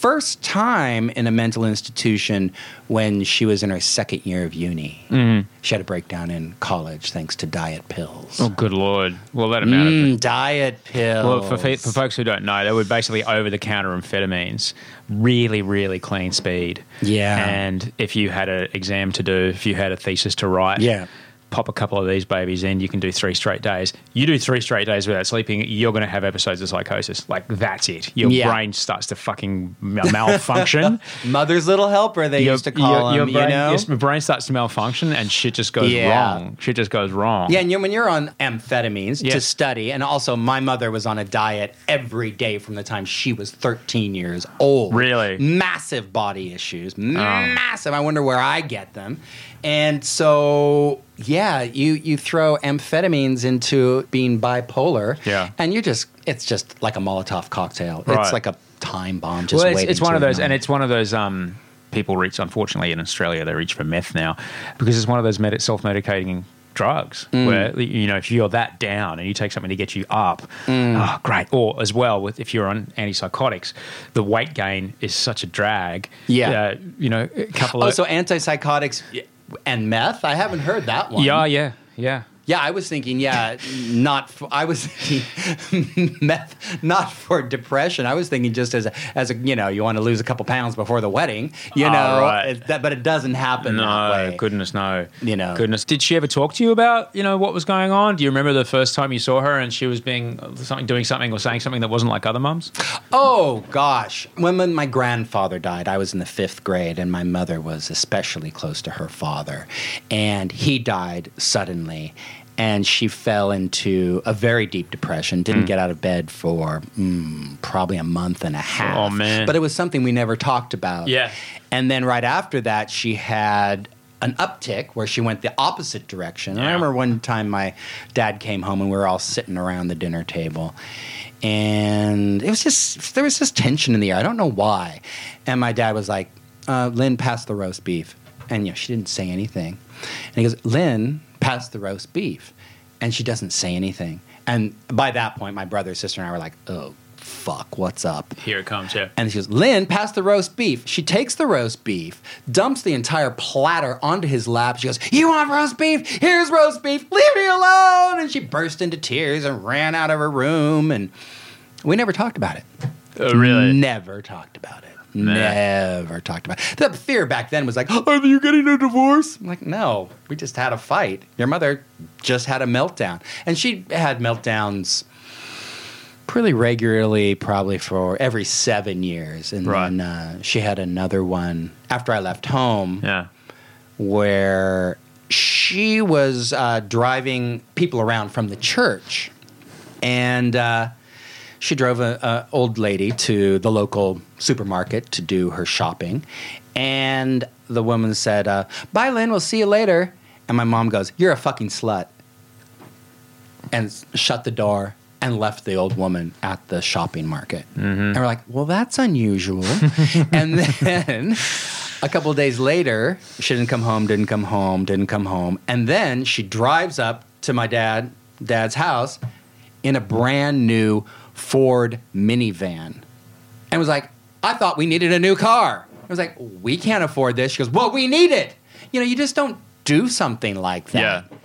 S6: first time in a mental institution when she was in her second year of uni. She had a breakdown in college thanks to diet pills.
S1: Oh, good lord! Well, that amount
S6: Mm,
S1: of.
S6: diet pills.
S1: Well, for, for folks who don't know, they were basically over the counter amphetamines, really, really clean speed.
S6: Yeah.
S1: And if you had an exam to do, if you had a thesis to write,
S6: Yeah.
S1: Pop a couple of these babies in, you can do three straight days. You do three straight days without sleeping, you're going to have episodes of psychosis. Like that's it. Your
S6: Yeah.
S1: brain starts to fucking malfunction. [laughs]
S6: Mother's little helper, they used to call
S1: your,
S6: him.
S1: brain,
S6: you know.
S1: my brain starts to malfunction and shit just goes
S6: Yeah.
S1: wrong. Shit just goes wrong.
S6: Yeah, and you when you're on amphetamines to study, and also my mother was on a diet every day from the time she was 13 years old.
S1: Really? Oh.
S6: Massive body issues. Oh. Massive. I wonder where I get them. And so, yeah, you, you throw amphetamines into being bipolar.
S1: Yeah.
S6: And you just, it's just like a Molotov cocktail.
S1: Right.
S6: It's like a time bomb just
S1: well, it's,
S6: waiting
S1: it's one
S6: to
S1: of those, and it's one of those. Um, people reach. Unfortunately, in Australia, they reach for meth now because it's one of those med- self-medicating drugs
S6: Mm.
S1: where you know if you're that down and you take something to get you up,
S6: Mm.
S1: oh, great. Or as well with if you're on antipsychotics, the weight gain is such a drag.
S6: Yeah.
S1: uh, you know, a couple
S6: Oh,
S1: of
S6: so antipsychotics and meth? I haven't heard that one.
S1: yeah, yeah, yeah.
S6: Yeah, I was thinking, yeah, not. For, I was thinking [laughs] meth, not for depression. I was thinking just as a, as a, you know, you want to lose a couple pounds before the wedding, you
S1: Oh,
S6: know,
S1: right.
S6: it- that, but it doesn't happen that
S1: No,
S6: way.
S1: goodness, no.
S6: You know.
S1: goodness. Did she ever talk to you about you know what was going on? Do you remember the first time you saw her and she was being something, doing something, or saying something that wasn't like other mums?
S6: Oh gosh, when, when my grandfather died, I was in the fifth grade, and my mother was especially close to her father, and he died suddenly. And she fell into a very deep depression. Didn't get out of bed for mm, probably a month and a half.
S1: Oh, man.
S6: But it was something we never talked about.
S1: Yeah.
S6: And then right after that, she had an uptick where she went the opposite direction. And I remember one time my dad came home and we were all sitting around the dinner table. And it was just, there was just tension in the air. I don't know why. And my dad was like, uh, Lynn, pass the roast beef. And, you know, she didn't say anything. And he goes, Lynn, pass the roast beef. And she doesn't say anything. And by that point, my brother, sister, and I were like, oh, fuck, what's up?
S1: Here it comes. Yeah.
S6: And she goes, Lynn, pass the roast beef. She takes the roast beef, dumps the entire platter onto his lap. She goes, You want roast beef? Here's roast beef. Leave me alone. And she burst into tears and ran out of her room. And we never talked about it.
S1: Oh, really?
S6: Never talked about it. Never talked about it. The fear back then was like, Are you getting a divorce? I'm like, No, we just had a fight. Your mother just had a meltdown. And she had meltdowns pretty regularly, probably for every seven years. And
S1: Right.
S6: then uh, she had another one after I left home
S1: Yeah.
S6: where she was uh, driving people around from the church, and uh, she drove a, a old lady to the local supermarket to do her shopping, and the woman said, uh, "Bye, Lynn. We'll see you later." And my mom goes, "You're a fucking slut," and shut the door. And left the old woman at the shopping market. And we're like, well, that's unusual. [laughs] and then a couple of days later, she didn't come home, didn't come home, didn't come home. And then she drives up to my dad, dad's house in a brand new Ford minivan. And was like, I thought we needed a new car. I was like, we can't afford this. She goes, well, we need it. You know, you just don't do something like that.
S1: Yeah.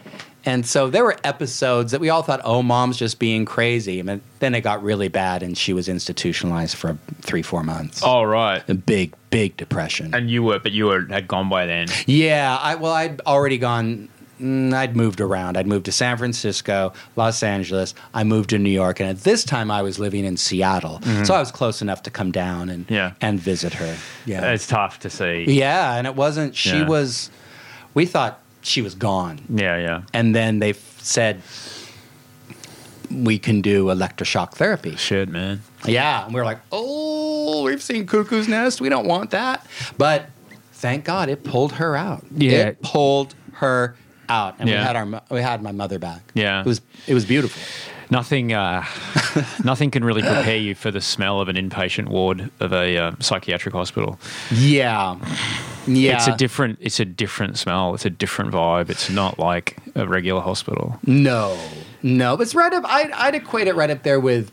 S6: And so there were episodes that we all thought, oh, mom's just being crazy. And then it got really bad, and she was institutionalized for three, four months.
S1: Oh, right.
S6: A big, big depression.
S1: And you were, but you were had gone by then.
S6: yeah, I well, I'd already gone. Mm, I'd moved around. I'd moved to San Francisco, Los Angeles. I moved to New York, and at this time, I was living in Seattle. So I was close enough to come down and
S1: Mm-hmm. Yeah.
S6: and visit her. Yeah,
S1: It's tough to see.
S6: yeah, and it wasn't. She
S1: Yeah.
S6: was. We thought she was gone.
S1: Yeah, yeah.
S6: and then they said we can do electroshock therapy.
S1: Shit, man.
S6: Yeah, and we were like, oh, we've seen Cuckoo's Nest. We don't want that. But thank God it pulled her out.
S1: Yeah.
S6: it pulled her out, and
S1: Yeah.
S6: we had our we had my mother back.
S1: Yeah.
S6: it was it was beautiful.
S1: Nothing, uh, [laughs] nothing can really prepare you for the smell of an inpatient ward of a uh, psychiatric hospital.
S6: Yeah, yeah.
S1: It's a different, it's a different smell. It's a different vibe. It's not like a regular hospital.
S6: no, no. It's right up. I'd, I'd equate it right up there with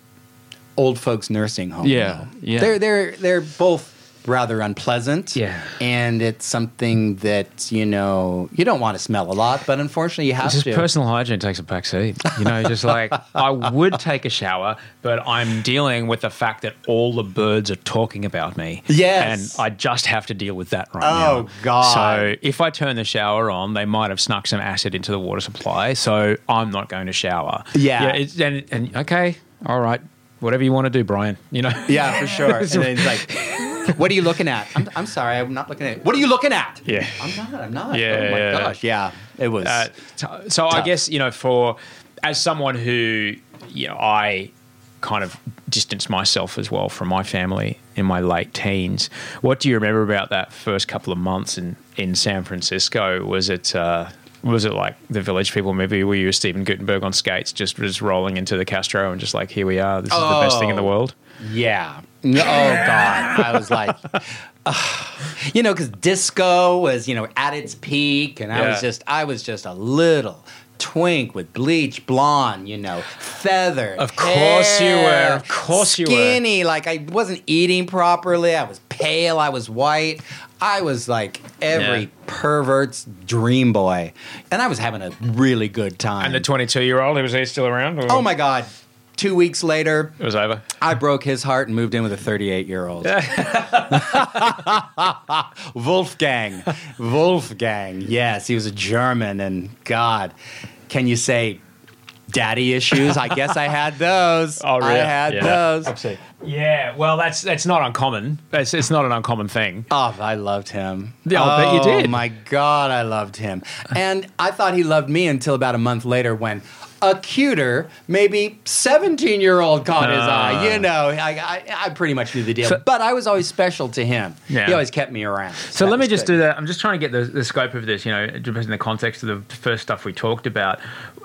S6: old folks nursing home.
S1: Yeah, yeah.
S6: They're they're they're both rather unpleasant.
S1: Yeah.
S6: And it's something that, you know, you don't want to smell a lot, but unfortunately you have
S1: Just
S6: to.
S1: personal hygiene takes a back seat. You know, just like I would take a shower, but I'm dealing with the fact that all the birds are talking about me.
S6: Yes.
S1: And I just have to deal with that right
S6: Oh,
S1: now.
S6: God.
S1: So if I turn the shower on, they might have snuck some acid into the water supply. So I'm not going to shower.
S6: Yeah.
S1: it's, and, and okay, all right, whatever you want to do, Brian. You know.
S6: yeah, for [laughs] sure. and then it's like, [laughs] what are you looking at? I'm, I'm sorry, I'm not looking at What are you looking at?
S1: Yeah.
S6: I'm not, I'm not.
S1: Yeah,
S6: oh my
S1: yeah.
S6: gosh. Yeah. It was.
S1: Uh, t- so I guess you know, for as someone who you know, I kind of distanced myself as well from my family in my late teens. What do you remember about that first couple of months in in San Francisco? Was it? Uh, was it like the Village People movie where you were Stephen Guttenberg on skates, just just rolling into the Castro and just like, here we are, this is the best thing in the
S6: Oh.
S1: world?
S6: Yeah. No, Oh God, I was like, [laughs] you know, because disco was you know at its peak, and I was just, I was just a little twink with bleach blonde, you know, feathered.
S1: Of course you were. Of course you were.
S6: Skinny, like I wasn't eating properly. I was pale. I was white. I was like every
S1: Yeah.
S6: pervert's dream boy, and I was having a really good time.
S1: And the 22 year old, was he still around? or-
S6: oh my God. Two weeks later,
S1: It was over.
S6: I broke his heart and moved in with a 38 year old. [laughs] Wolfgang. Wolfgang. Yes, he was a German. And God, can you say daddy issues? I guess I had those. [laughs]
S1: Oh, really?
S6: I had
S1: Yeah.
S6: those.
S1: Yeah, well, that's that's not uncommon. It's, it's not an uncommon thing.
S6: Oh, I loved him.
S1: Yeah, I'll bet you do.
S6: Oh,
S1: did.
S6: my God, I loved him. And I thought he loved me until about a month later when a cuter, maybe 17 year old caught his eye. You know, I, I, I pretty much knew the deal.
S1: Ah. So-
S6: but I was always special to him.
S1: Yeah.
S6: He always kept me around.
S1: So
S6: that
S1: let me just
S6: good.
S1: do that. I'm just trying to get the, the scope of this, you know, just in the context of the first stuff we talked about.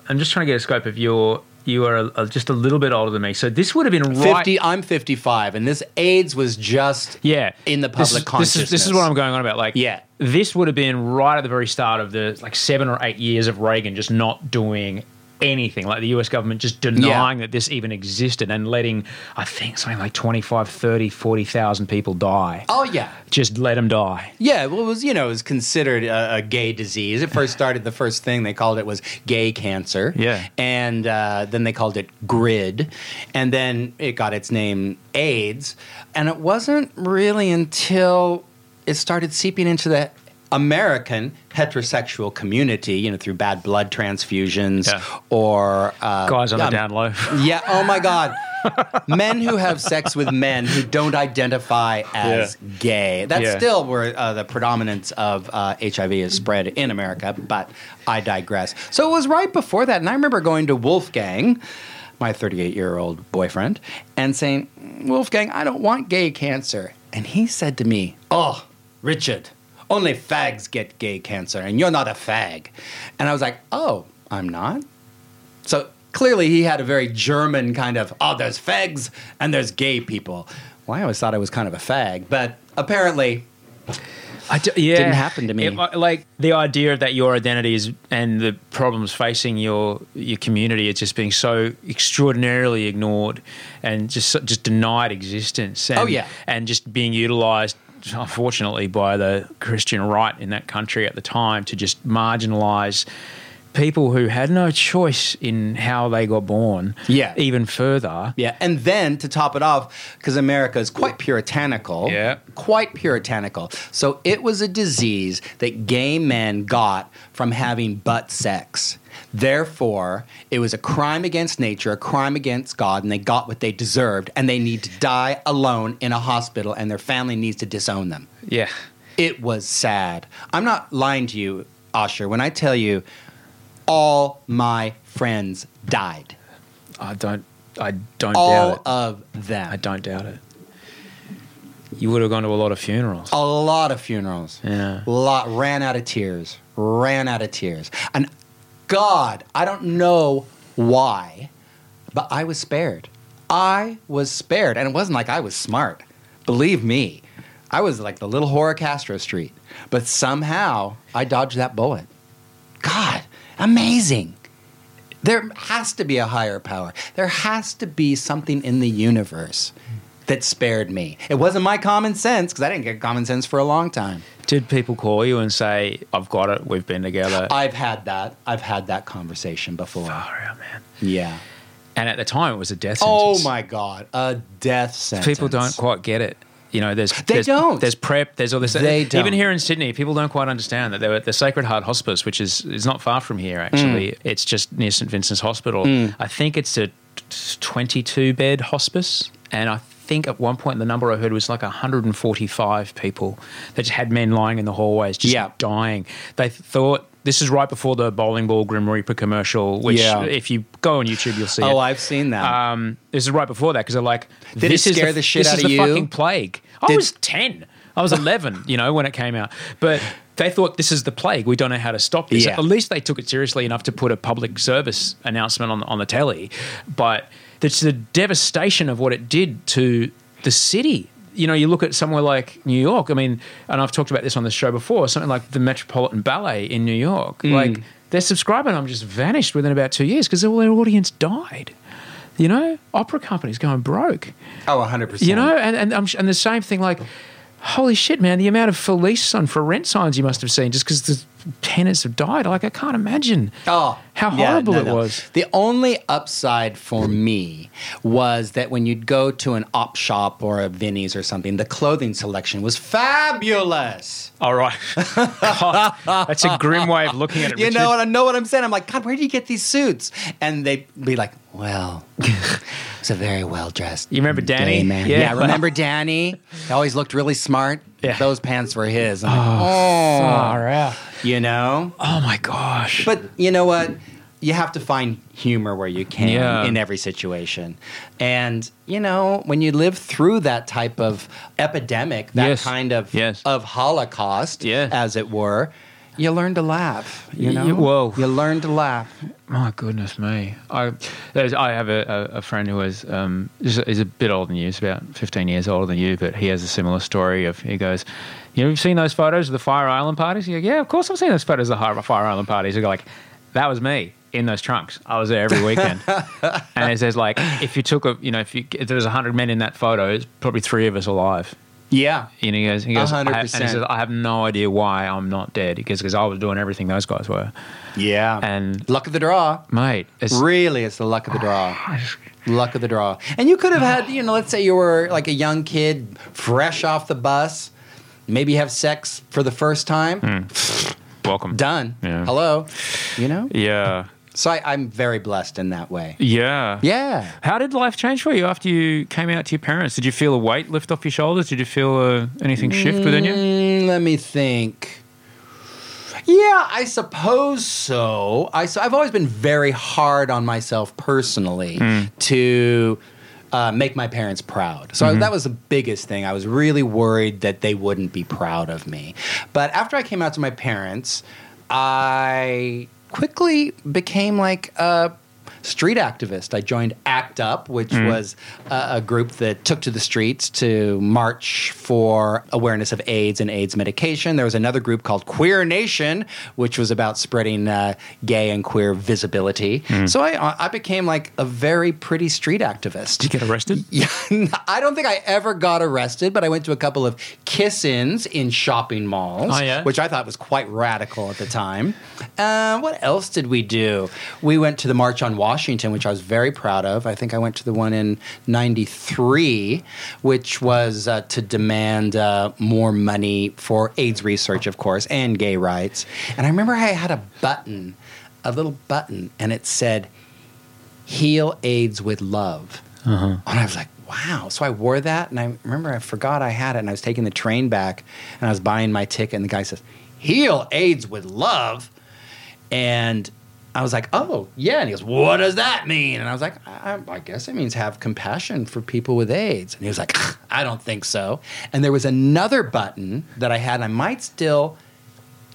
S1: I'm just trying to get a scope of your. You are a, a- just a little bit older than me, so this would have been right.
S6: 50 i'm 55 and this aids was just
S1: yeah,
S6: in the
S1: This
S6: public
S1: is-
S6: consciousness
S1: This is, this is what I'm going on about. Like,
S6: Yeah.
S1: this would have been right at the very start of the like seven or eight years of Reagan just not doing anything. Like the US government just denying that this even existed and letting I think something like 25 30 40,000 people die.
S6: Oh yeah.
S1: Just let them die.
S6: Yeah well it was you know it was considered a, a gay disease. It first started the first thing they called it was gay cancer.
S1: Yeah.
S6: and uh, then they called it GRID. And then it got its name aids. And it wasn't really until it started seeping into the American heterosexual community, you know, through bad blood transfusions
S1: Yeah.
S6: or uh,
S1: guys on
S6: yeah,
S1: the down low [laughs]
S6: Yeah. Oh my God. men who have sex with men who don't identify as gay. That's
S1: Yeah.
S6: still where uh, the predominance of uh, HIV is spread in America, but I digress. So it was right before that. And I remember going to Wolfgang, my 38 year old boyfriend, and saying, Wolfgang, I don't want gay cancer. And he said to me, Oh, Richard, only fags get gay cancer, and you're not a fag. And I was like, Oh, I'm not? So clearly he had a very German kind of, oh, there's fags and there's gay people. Well, I always thought I was kind of a fag, but apparently,
S1: I d- yeah,
S6: Didn't happen to me.
S1: It- uh, like the idea that your identity is and the problems facing your your community is just being so extraordinarily ignored and just just denied existence. And,
S6: Oh, yeah.
S1: and just being utilized. Unfortunately, by the Christian right in that country at the time to just marginalize people who had no choice in how they got born,
S6: Yeah.
S1: even further.
S6: yeah. And then to top it off, because America is quite puritanical,
S1: Yeah.
S6: quite puritanical. So it was a disease that gay men got from having butt sex. Therefore, it was a crime against nature, a crime against God, and they got what they deserved, and they need to die alone in a hospital, and their family needs to disown them.
S1: Yeah,
S6: It was sad. I'm not lying to you, Osher, when I tell you all my friends died.
S1: I don't. I don't doubt
S6: All
S1: it.
S6: of them.
S1: I don't doubt it. You would have gone to a lot of funerals.
S6: A lot of funerals.
S1: Yeah.
S6: A Lot ran out of tears. Ran out of tears. And God, I don't know why, but I was spared. I was spared. And it wasn't like I was smart. Believe me. I was like the little whore of Castro Street. But somehow I dodged that bullet. God, amazing. There has to be a higher power. There has to be something in the universe. that spared me. It wasn't my common sense because I didn't get common sense for a long time.
S1: Did people call you and say, "I've got it. We've been together"?
S6: I've had that. I've had that conversation before.
S1: Far out, man.
S6: Yeah.
S1: And at the time, it was a death sentence.
S6: Oh my god, a death sentence.
S1: People don't quite get it. You know, there's
S6: They
S1: there's,
S6: don't.
S1: There's PrEP. There's all this.
S6: They don't.
S1: Even here in Sydney, people don't quite understand that they were the Sacred Heart Hospice, which is is not far from here. Actually,
S6: Mm.
S1: it's just near St Vincent's Hospital. I think it's a 22 bed hospice, and I think at one point the number I heard was like 145 people that just had men lying in the hallways, just
S6: Yeah.
S1: dying. They thought. This is right before the bowling ball Grim Reaper commercial, which
S6: Yeah.
S1: if you go on YouTube, you'll see.
S6: Oh,
S1: it.
S6: I've seen that.
S1: Um, this is right before that because they're like,
S6: Did it
S1: this is
S6: scare the shit
S1: this
S6: out
S1: is
S6: of
S1: the
S6: you?
S1: fucking plague. I
S6: Did-
S1: was ten. I was eleven. [laughs] you know when it came out, but they thought this is the plague. We don't know how to stop this.
S6: Yeah.
S1: At least they took it seriously enough to put a public service announcement on on the telly. But it's the devastation of what it did to the city. You know, you look at somewhere like New York. I mean, and I've talked about this on the show before. Something like the Metropolitan Ballet in New York.
S6: Mm.
S1: Like their subscriber number just vanished within about two years because all their audience died. You know, opera companies going broke.
S6: oh, 100%.
S1: You know, and and, and the same thing like, holy shit, man, the amount of for lease on for rent signs you must have seen just because the tenants have died. Like I can't imagine.
S6: Oh,
S1: how
S6: yeah,
S1: horrible
S6: no,
S1: it was.
S6: The only upside for me was that when you'd go to an op shop or a Vinnie's or something, the clothing selection was fabulous.
S1: All right, [laughs] God, that's a grim way of looking at it. [laughs]
S6: You
S1: Richard.
S6: know what I know what I'm saying? I'm like, God, where do you get these suits? And they'd be like, Well, [laughs] it's a very well dressed.
S1: You remember Danny?
S6: man.
S1: Yeah.
S6: Yeah, remember Danny? He always looked really smart.
S1: Yeah.
S6: Those pants were his. I'm like, oh,
S1: oh. Far
S6: you know?
S1: Oh my gosh.
S6: But you know what? You have to find humor where you can
S1: Yeah.
S6: in every situation. And, you know, when you live through that type of epidemic, that
S1: Yes.
S6: kind of
S1: Yes.
S6: of holocaust,
S1: Yeah.
S6: as it were, you learn to laugh. You know?
S1: y- whoa.
S6: You learn to laugh.
S1: My goodness me! I there's, I have a, a, a friend who is um is, is a bit older than you. He's about fifteen years older than you, but he has a similar story. Of he goes, you know, you've seen those photos of the Fire Island parties? You go, yeah, of course I've seen those photos of the Fire Island parties. You go like, that was me in those trunks. I was there every weekend. [laughs] and it says like, if you took a, you know, if, you, if there was hundred men in that photo, it's probably three of us alive.
S6: Yeah.
S1: And he goes, he goes, I have, and he says, I have no idea why I'm not dead. Because because I was doing everything those guys were.
S6: Yeah.
S1: And
S6: luck of the draw.
S1: mate, it's
S6: Really, it's the luck of the draw. [sighs] luck of the draw. And you could have had, you know, let's say you were like a young kid, fresh off the bus, maybe have sex for the first time. Hmm. [sighs]
S1: welcome.
S6: Done.
S1: Yeah.
S6: Hello. You know?
S1: Yeah.
S6: So I, I'm very blessed in that way.
S1: Yeah.
S6: Yeah.
S1: How did life change for you after you came out to your parents? Did you feel a weight lift off your shoulders? Did you feel uh, anything shift within you?
S6: Mm, let me think. Yeah, I suppose so. I, so I've always been very hard on myself personally to uh, make my parents proud. So that was the biggest thing. I was really worried that they wouldn't be proud of me. But after I came out to my parents, I quickly became like a street activist. I joined ACT UP, which was a, a group that took to the streets to march for awareness of AIDS and AIDS medication. There was another group called Queer Nation, which was about spreading uh, gay and queer visibility. So I, I became like a very pretty street activist.
S1: Did you get arrested? [laughs]
S6: Yeah, I don't think I ever got arrested, but I went to a couple of kiss-ins in shopping malls,
S1: Oh, yeah?
S6: which I thought was quite radical at the time. Uh, what else did we do? We went to the March on Washington, which I was very proud of. I think I went to the one in '93, which was uh, to demand uh, more money for AIDS research, of course, and gay rights. And I remember I had a button, a little button, and it said heal AIDS with love. And I was like, wow. So I wore that, and I remember I forgot I had it, and I was taking the train back, and I was buying my ticket, and the guy says, heal AIDS with love. And I was like, oh, yeah. And he goes, what does that mean? And I was like, I, I guess it means have compassion for people with AIDS. And he was like, I don't think so. And there was another button that I had, I might still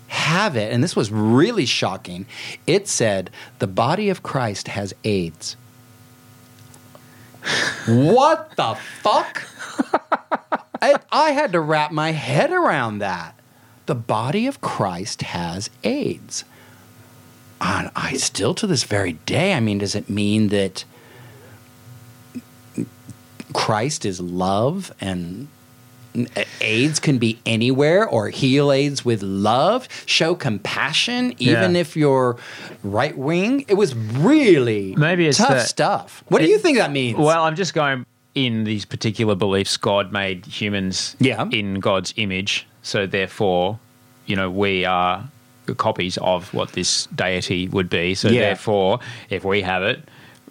S6: have it, and this was really shocking. It said, The body of Christ has AIDS. what the fuck? [laughs] I, I had to wrap my head around that. The body of Christ has AIDS. And I still, to this very day, I mean, does it mean that Christ is love and AIDS can be anywhere or heal AIDS with love, show compassion, even
S1: Yeah.
S6: if you're right wing. It was really
S1: Maybe it's
S6: tough
S1: that-
S6: stuff. What do you think that means?
S1: Well, I'm just going in these particular beliefs. God made humans
S6: Yeah.
S1: in God's image, so therefore, you know, we are copies of what this deity would be. So
S6: Yeah.
S1: therefore, if we have it,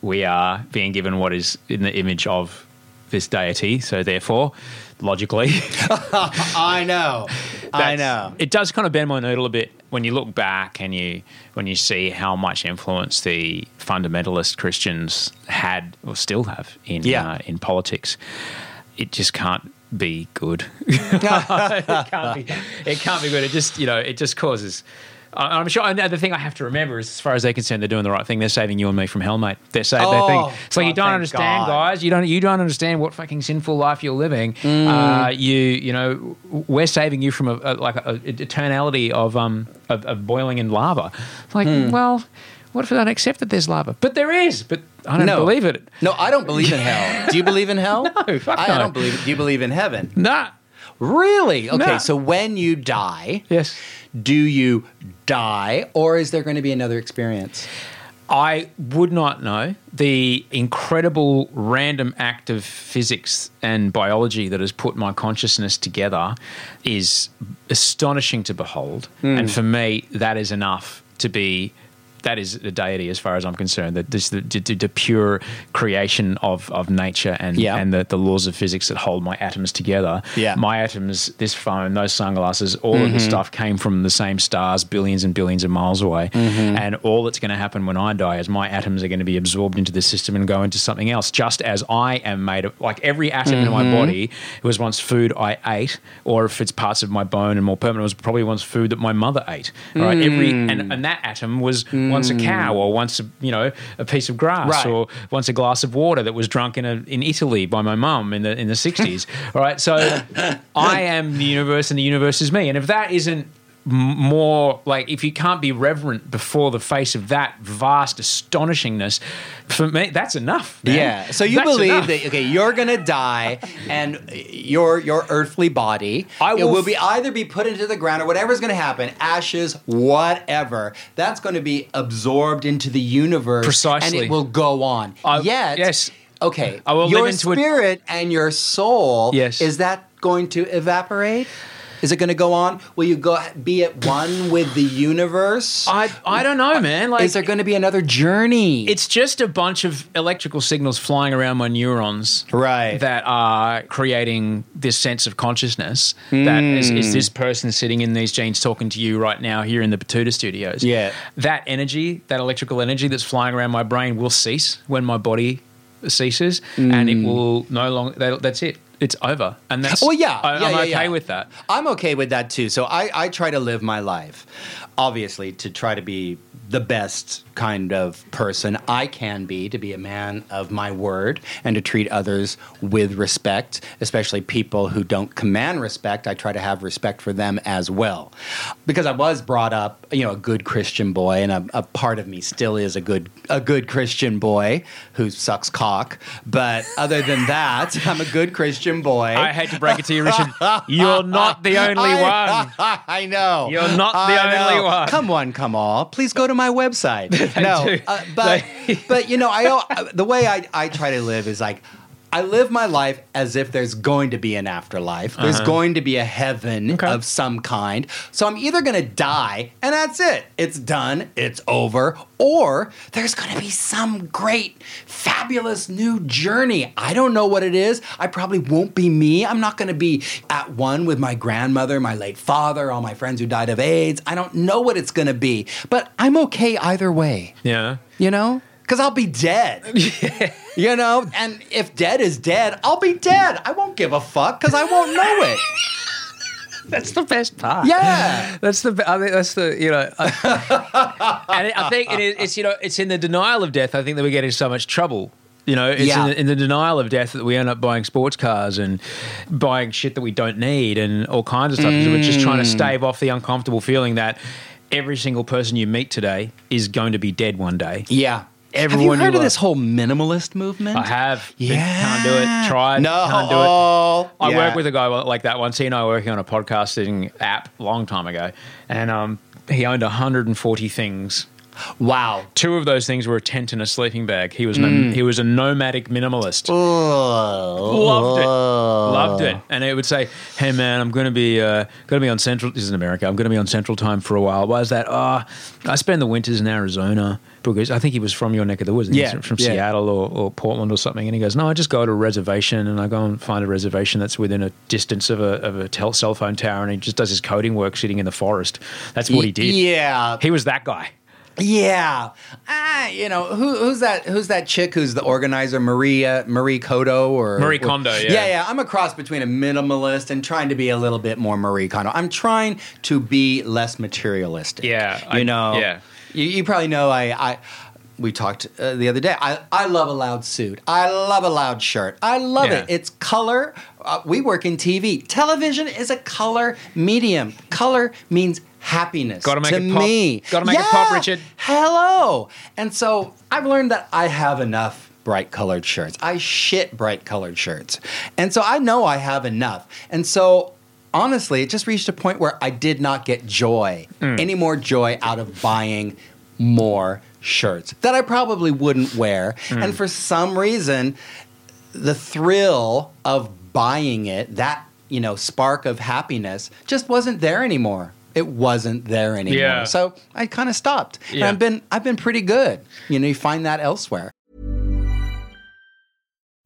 S1: we are being given what is in the image of this deity. So therefore, logically, [laughs]
S6: I know. I know.
S1: It does kind of bend my noodle a bit when you look back and you when you see how much influence the fundamentalist Christians had or still have in
S6: Yeah.
S1: uh, in politics. It just can't be good. [laughs] it can't be. It can't be good. It just you know it just causes. I- I'm sure. And the thing I have to remember is, as far as they're concerned, they're doing the right thing. They're saving you and me from hell, mate. They're saving.
S6: Oh,
S1: they think it's like you don't understand,
S6: God.
S1: guys. You don't. You don't understand what fucking sinful life you're living. Uh, you. You know, we're saving you from a, a like a, a eternality of um of, of boiling in lava. Like, well, what if I don't accept that there's lava? But there is. But I don't
S6: no.
S1: believe it.
S6: No, I don't believe in hell. Do you believe in [laughs] hell?
S1: No, fuck
S6: I,
S1: no.
S6: I don't believe. Do you believe in heaven?
S1: Nah.
S6: Really? Okay.
S1: No.
S6: So when you die,
S1: Yes.
S6: do you die, or is there going to be another experience?
S1: I would not know. The incredible random act of physics and biology that has put my consciousness together is astonishing to behold. Hmm. And for me, that is enough to be. That is a deity, as far as I'm concerned. That this the, the, the pure creation of, of nature and
S6: Yeah.
S1: and the, the laws of physics that hold my atoms together.
S6: Yeah.
S1: my atoms, this phone, those sunglasses, all of the mm-hmm. stuff came from the same stars, billions and billions of miles away. Mm-hmm. And all that's going to happen when I die is my atoms are going to be absorbed into the system and go into something else. Just as I am made of, like every atom in my mm-hmm. body was once food I ate, or if it's parts of my bone and more permanent, it was probably once food that my mother ate. Right, every and, mm. and that atom was once a cow, hmm. or wants a, you know a piece of grass,
S6: Right.
S1: or wants a glass of water that was drunk in a, in Italy by my mum in the in the sixties. [laughs] All right, so [laughs] I am the universe, and the universe is me. And if that isn't more like if you can't be reverent before the face of that vast astonishingness, for me that's enough. man.
S6: Yeah. So you
S1: That's
S6: believe
S1: enough.
S6: that okay, you're gonna die, and your your earthly body
S1: I
S6: it
S1: will
S6: will be either be put into the ground or whatever's gonna happen, ashes, whatever. That's gonna be absorbed into the universe,
S1: Precisely.
S6: and it will go on.
S1: I-
S6: Yet,
S1: yes.
S6: Okay.
S1: I will
S6: your
S1: into a-
S6: spirit and your soul.
S1: Yes.
S6: Is that going to evaporate? Is it going to go on? Will you go be at one with the universe?
S1: I I don't know, man. Like
S6: Is there going to be another journey?
S1: It's just a bunch of electrical signals flying around my neurons,
S6: Right.
S1: That are creating this sense of consciousness. That is, is
S6: Hmm.
S1: this person sitting in these jeans talking to you right now here in the Betoota Studios.
S6: Yeah.
S1: that energy, that electrical energy that's flying around my brain, will cease when my body ceases, and it will no longer. That, that's it. It's over, and that's.
S6: Oh yeah,
S1: I,
S6: yeah,
S1: I'm
S6: yeah,
S1: okay
S6: yeah.
S1: with that.
S6: I'm okay with that too. So I, I try to live my life, obviously, to try to be the best kind of person I can be, to be a man of my word, and to treat others with respect, especially people who don't command respect. I try to have respect for them as well, because I was brought up, you know, a good Christian boy, and a, a part of me still is a good a good Christian boy who sucks cock. But other than that, [laughs] I'm a good Christian boy.
S1: I hate to break it to you, Richard. You're not the [laughs] only one.
S6: I, [laughs] I know.
S1: You're not the
S6: I
S1: only
S6: know.
S1: one.
S6: Come on, come on. Please go to my website. [laughs] no, uh, but but you know, I uh, the way I I try to live is like. I live my life as if there's going to be an afterlife. There's going to be a heaven
S1: Uh-huh. Okay.
S6: of some kind. So I'm either going to die and that's it. It's done. It's over. Or there's going to be some great, fabulous new journey. I don't know what it is. I probably won't be me. I'm not going to be at one with my grandmother, my late father, all my friends who died of AIDS. I don't know what it's going to be. But I'm okay either way
S1: Yeah.
S6: you know? Because I'll be dead. [laughs] You know? And if dead is dead, I'll be dead. I won't give a fuck because I won't know it. [laughs]
S1: That's the best part.
S6: Yeah. [laughs]
S1: That's the. I think that's the. You know, I, and I think it is, it's you know it's in the denial of death. I think that we get in so much trouble. You know, it's
S6: Yeah.
S1: in, the, in the denial of death that we end up buying sports cars and buying shit that we don't need and all kinds of stuff. because We're just trying to mm. stave off the uncomfortable feeling that every single person you meet today is going to be dead one day.
S6: Yeah.
S1: Everyone
S6: Have you heard of this whole minimalist movement?
S1: I have.
S6: Yeah.
S1: Can't do it. Tried.
S6: No.
S1: Can't do it. I
S6: Yeah.
S1: work with a guy like that once. He and I were working on a podcasting app a long time ago, and um, he owned 140 things.
S6: Wow.
S1: Two of those things were a tent and a sleeping bag. He was no, he was a nomadic minimalist. Loved it. Loved it. And it would say, "Hey man, I'm going to be uh, going to be on Central. This is in America. I'm going to be on Central Time for a while. Why is that? Oh, I spend the winters in Arizona because I think he was from your neck of the woods.
S6: Yeah,
S1: He's from
S6: yeah.
S1: Seattle or, or Portland or something. And he goes, "No, I just go to a reservation and I go and find a reservation that's within a distance of a of a tel- cell phone tower, and he just does his coding work sitting in the forest. That's what he did.
S6: Yeah.
S1: He was that guy.
S6: Yeah, ah, you know who, who's that? Who's that chick? Who's the organizer? Maria Marie Kondo or
S1: Marie Kondo, yeah.
S6: yeah, yeah. I'm a cross between a minimalist and trying to be a little bit more Marie Kondo. I'm trying to be less materialistic.
S1: Yeah,
S6: you
S1: I-
S6: know.
S1: yeah.
S6: you, you probably know. I, I we talked uh, the other day. I, I love a loud suit. I love a loud shirt. I love
S1: Yeah.
S6: it. It's color. Uh, we work in TV. Television is a color medium. Color means happiness.
S1: Gotta make
S6: to
S1: it pop.
S6: me.
S1: Gotta make it pop, Richard.
S6: Hello. And so I've learned that I have enough bright colored shirts. I shit bright colored shirts. And so I know I have enough. And so honestly, it just reached a point where I did not get joy, any more joy out of buying more shirts that I probably wouldn't wear. Hmm. And for some reason, the thrill of buying it, that, you know, spark of happiness just wasn't there anymore. It wasn't there anymore.
S1: Yeah.
S6: So I kind of stopped. And I've been I've been pretty good. You know, you find that elsewhere.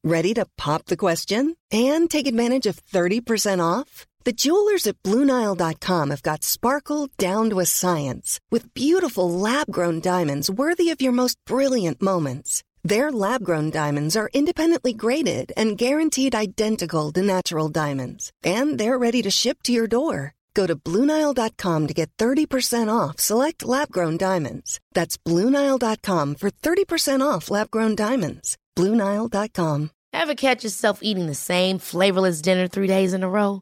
S7: Ready to pop the question and take advantage of 30% off? The jewelers at BlueNile.com have got sparkle down to a science with beautiful lab grown diamonds worthy of your most brilliant moments. Their lab grown diamonds are independently graded and guaranteed identical to natural diamonds, and they're ready to ship to your door. Go to BlueNile.com to get 30% off select lab grown diamonds. That's BlueNile.com for 30% off lab grown diamonds. BlueNile.com.
S4: Ever catch yourself eating the same flavorless dinner three days in a row?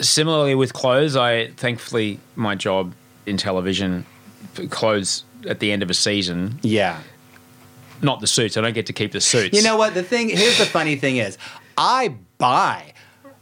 S1: Similarly with clothes, I thankfully my job in television, clothes at the end of a season,
S6: Yeah.
S1: not the suits. I don't get to keep the suits.
S6: You know what? The thing here's the funny thing is, I buy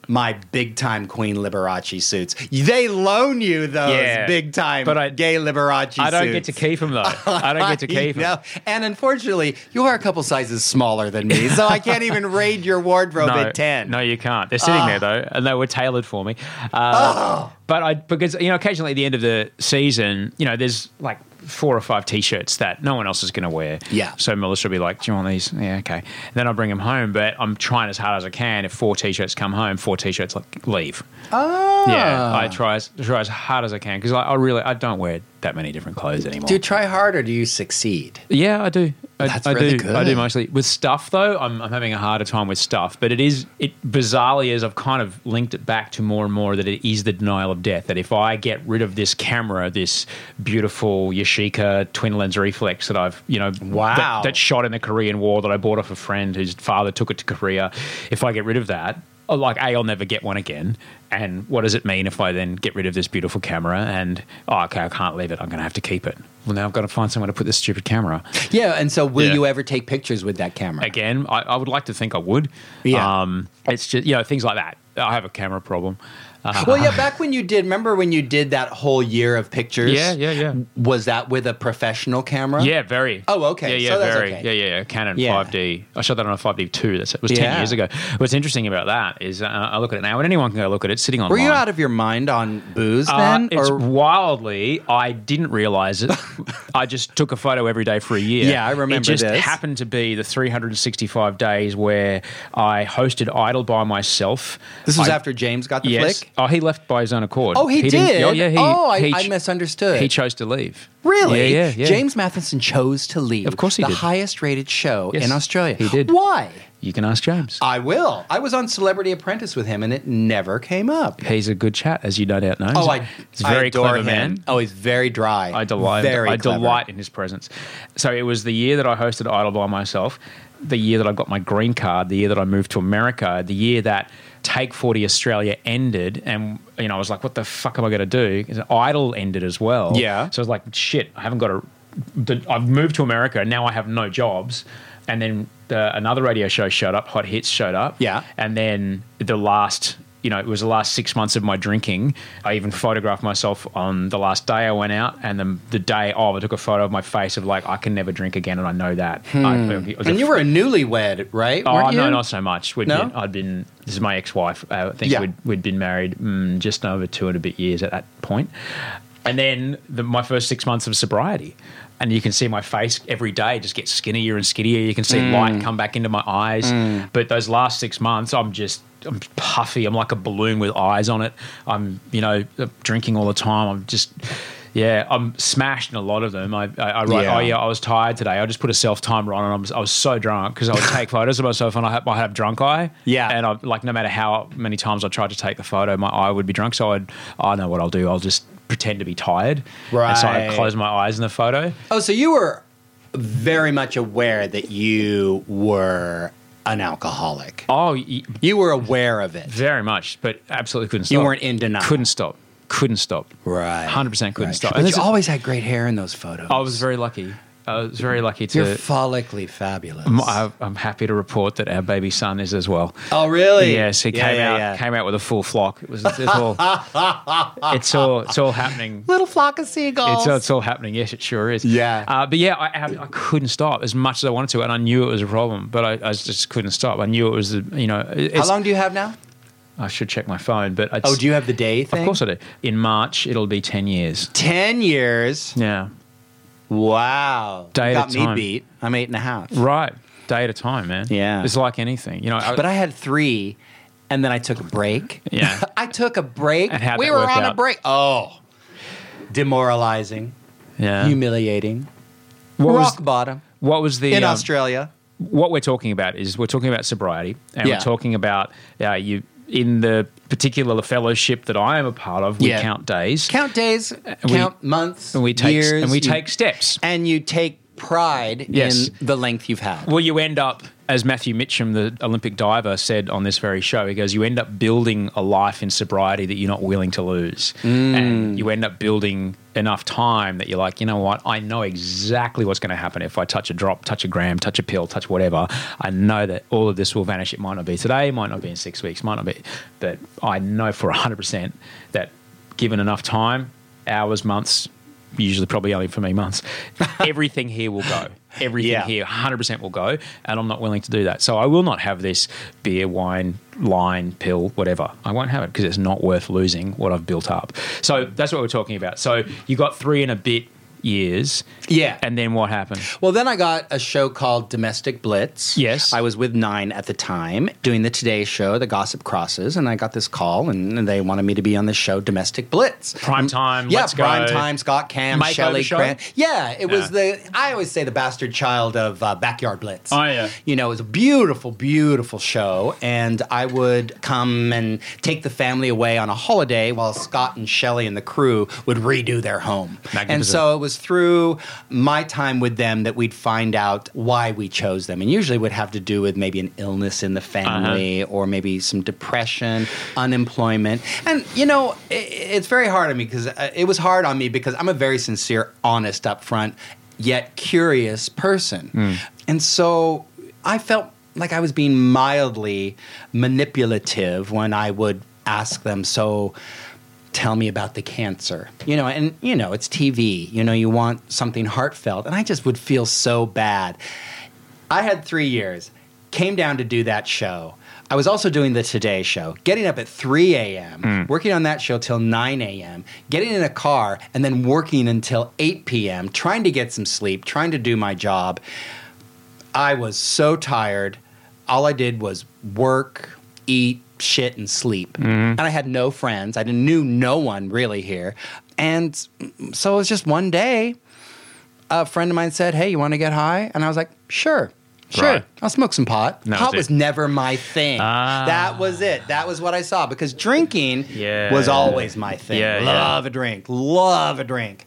S6: my big time Queen Liberace suits. They loan you those
S1: Yeah,
S6: big time
S1: but I-
S6: gay Liberace
S1: I don't
S6: suits.
S1: get to keep them though. [laughs] I don't get to keep them.
S6: No. And unfortunately, you are a couple sizes smaller than me, so I can't even raid your wardrobe
S1: no,
S6: at 10.
S1: No, you can't. They're sitting there though, and they were tailored for me. Uh, But I because you know occasionally at the end of the season, you know, there's like four or five t-shirts that no one else is going to wear.
S6: Yeah.
S1: So Melissa will be like, "Do you want these?" Yeah, okay. And then I bring them home, but I'm trying as hard as I can. If four t-shirts come home, four t-shirts like leave.
S6: Oh.
S1: Yeah, I try as try as hard as I can because I, I really I don't wear that many different clothes anymore.
S6: Do you try hard or do you succeed?
S1: Yeah, I do. I,
S6: That's
S1: I
S6: really
S1: do. I do mostly with stuff though. I'm, I'm having a harder time with stuff, but it is it bizarrely is I've kind of linked it back to more and more that it is the denial of death. That if I get rid of this camera, this beautiful Yashica twin lens reflex that I've you know
S6: Wow.
S1: that, that shot in the Korean War that I bought off a friend whose father took it to Korea, if I get rid of that. Oh, Like a, I'll never get one again. And what does it mean if I then get rid of this beautiful camera and oh, okay, I can't leave it. I'm going to have to keep it. Well, now I've got to find somewhere to put this stupid camera.
S6: Yeah, and so will
S1: Yeah.
S6: you ever take pictures with that camera?
S1: Again, I, I would like to think I would.
S6: Yeah.
S1: Um, it's just, you know, things like that. I have a camera problem. Uh,
S6: Well, yeah, back when you did, remember when you did that whole year of pictures?
S1: Yeah, yeah, yeah.
S6: Was that with a professional camera?
S1: Yeah, very.
S6: Oh, okay.
S1: Yeah, yeah,
S6: So that's
S1: very.
S6: okay.
S1: Yeah, yeah, yeah. Canon
S6: Yeah.
S1: 5D. I shot that on a 5D two. That's it was ten
S6: Yeah.
S1: years ago. What's interesting about that is uh, I look at it now, and anyone can go look at it sitting on.
S6: Were you out of your mind on booze
S1: Uh,
S6: then?
S1: it's
S6: or
S1: wildly. I didn't realize it. [laughs] I just took a photo every day for a year.
S6: Yeah, I remember
S1: It just
S6: this.
S1: happened to be the 365 days where I hosted Idol by myself
S6: This was
S1: I-
S6: after James got the
S1: yes.
S6: flick.
S1: Oh, he left by his own accord.
S6: Oh, he,
S1: didn't-
S6: did.
S1: Oh, yeah. He,
S6: oh, I,
S1: he
S6: I misunderstood.
S1: He chose to leave.
S6: Really?
S1: Yeah, yeah, yeah.
S6: James Mathison chose to leave.
S1: Of course he
S6: the
S1: did.
S6: highest rated show
S1: Yes,
S6: in Australia.
S1: he did.
S6: Why?
S1: You can ask James.
S6: I will. I was on Celebrity Apprentice with him, and it never came up.
S1: He's a good chat, as you no doubt know.
S6: Oh, I,
S1: He's a very clever
S6: him.
S1: man.
S6: Oh, he's very dry.
S1: I delight.
S6: Very
S1: I
S6: clever.
S1: delight in his presence. So it was the year that I hosted Idol by myself, the year that I got my green card, the year that I moved to America, the year that Take Forty Australia ended, and you know I was like, "What the fuck am I going to do? Idol ended as well.
S6: Yeah.
S1: So I was like, "Shit, I haven't got a." The, I've moved to America and now I have no jobs, and then the, another radio show showed up, Hot Hits showed up.
S6: Yeah.
S1: And then the last, you know, it was the last six months of my drinking. I even photographed myself on the last day I went out, and the, the day of, I took a photo of my face of like, I can never drink again, and I know that. I- it was
S6: Hmm. And you were a newlywed, right?
S1: Oh no, not so much. We'd
S6: No?
S1: been, I'd been. This is my ex-wife. Uh, I think
S6: Yeah.
S1: we'd, we'd been married mm, just over two and a bit years at that point. And then the, my first six months of sobriety, and you can see my face every day just get skinnier and skinnier. You can see
S6: Mm.
S1: light come back into my eyes. But those last six months, I'm just I'm puffy. I'm like a balloon with eyes on it. I'm you know drinking all the time. I'm just. Yeah, I'm smashed in a lot of them. I, I, I write, oh,
S6: Yeah.
S1: oh yeah, I was tired today. I just put a self timer on, and I was, I was so drunk because I would take [laughs] photos of myself, and I have, I have drunk eye.
S6: Yeah.
S1: and I like no matter how many times I tried to take the photo, my eye would be drunk. So I'd, I know what I'll do. I'll just pretend to be tired. Right. And so I close my eyes in the photo.
S6: Oh, so you were very much aware that you were an alcoholic.
S1: Oh, y-
S6: You were aware of it.
S1: very much, but absolutely couldn't stop.
S6: You weren't in denial.
S1: Couldn't stop. Couldn't stop.
S6: Right.
S1: 100% couldn't stop.
S6: But
S1: And
S6: you always had great hair in those photos.
S1: I was very lucky. I was very lucky to.
S6: You're follically fabulous.
S1: I'm, I- I'm happy to report that our baby son is as well.
S6: oh, really?
S1: Yes, he
S6: Yeah,
S1: came
S6: yeah,
S1: out
S6: yeah.
S1: came out with a full flock. It was it's all [laughs] it's all it's all happening.
S6: Little flock of seagulls.
S1: It's, it's all happening. Yes, it sure is.
S6: Yeah.
S1: Uh, but yeah, I, I I couldn't stop as much as I wanted to, and I knew it was a problem, but I, I just couldn't stop. I knew it was, the- you know. It's,
S6: How long do you have now?
S1: I should check my phone, but it's,
S6: Oh, do you have the day thing?
S1: Of course I do. In March, it'll be ten years.
S6: 10 years.
S1: Yeah.
S6: Wow.
S1: Day
S6: You
S1: at
S6: got
S1: a
S6: me beat. I'm eight and a half.
S1: Right. Day at a time, man.
S6: Yeah.
S1: It's like anything, you know. I,
S6: But I had three, and then I took a break.
S1: Yeah. [laughs]
S6: I took a break.
S1: And how'd
S6: we
S1: that
S6: were
S1: work
S6: on a
S1: out?
S6: break. Oh. Demoralizing,
S1: yeah.
S6: humiliating,
S1: what
S6: rock
S1: was
S6: bottom
S1: what was the
S6: in
S1: um,
S6: Australia.
S1: what we're talking about is we're talking about sobriety and
S6: Yeah.
S1: we're talking about uh, you in the particular fellowship that I am a part of. We
S6: Yeah.
S1: count days,
S6: Count days,
S1: we-
S6: count months,
S1: and we take
S6: years,
S1: and we take steps.
S6: and you take pride
S1: Yes.
S6: in the length you've had.
S1: Well, you end up, as Matthew Mitcham, the Olympic diver, said on this very show, he goes, You end up building a life in sobriety that you're not willing to lose.
S6: Mm.
S1: And you end up building enough time that you're like, You know what? I know exactly what's going to happen if I touch a drop, touch a gram, touch a pill, touch whatever. I know that all of this will vanish. It might not be today, might not be in six weeks, might not be. But I know for 100% that given enough time, hours, months, usually probably only for me months, [laughs] everything here will go. Everything
S6: Yeah.
S1: here 100% will go, and I'm not willing to do that. So I will not have this beer, wine, line, pill, whatever. I won't have it because it's not worth losing what I've built up. So that's what we're talking about. So you got three and a bit years.
S6: Yeah.
S1: And then what happened?
S6: Well, then I got a show called Domestic Blitz.
S1: Yes.
S6: I was with Nine at the time doing the Today Show, The Gossip Crosses, and I got this call, and they wanted me to be on this show, Domestic Blitz.
S1: Prime time,
S6: Yeah,
S1: let's go.
S6: prime time. Scott Cam,
S1: Makeover
S6: Shelley? Grant. Yeah, it was
S1: Yeah.
S6: the. I always say the bastard child of uh, Backyard Blitz.
S1: Oh, yeah.
S6: You know, it was a beautiful, beautiful show, and I would come and take the family away on a holiday while Scott and Shelley and the crew would redo their home. And so it was through my time with them that we'd find out why we chose them. And usually it would have to do with maybe an illness in the family or maybe some depression, unemployment. And, you know, i it's very hard on me because uh, it was hard on me because I'm a very sincere, honest, upfront, yet curious person. And so I felt like I was being mildly manipulative when I would ask them, so tell me about the cancer. You know, and you know, it's TV. You know, you want something heartfelt. And I just would feel so bad. I had three years, came down to do that show. I was also doing the Today Show, getting up at 3 a.m., hmm. working on that show till 9 a.m., getting in a car, and then working until 8 p.m., trying to get some sleep, trying to do my job. I was so tired. All I did was work, eat, shit, and sleep.
S1: Mm-hmm.
S6: And I had no friends. I knew no one really here. And so it was just one day, a friend of mine said, Hey, you want to get high? And I was like, Sure. Sure,
S1: Right.
S6: I'll smoke some pot.
S1: That
S6: pot
S1: was
S6: never my thing.
S1: Ah.
S6: That was it. That was what I saw because drinking
S1: Yeah.
S6: was always my thing.
S1: Yeah, yeah.
S6: love a drink, love a drink.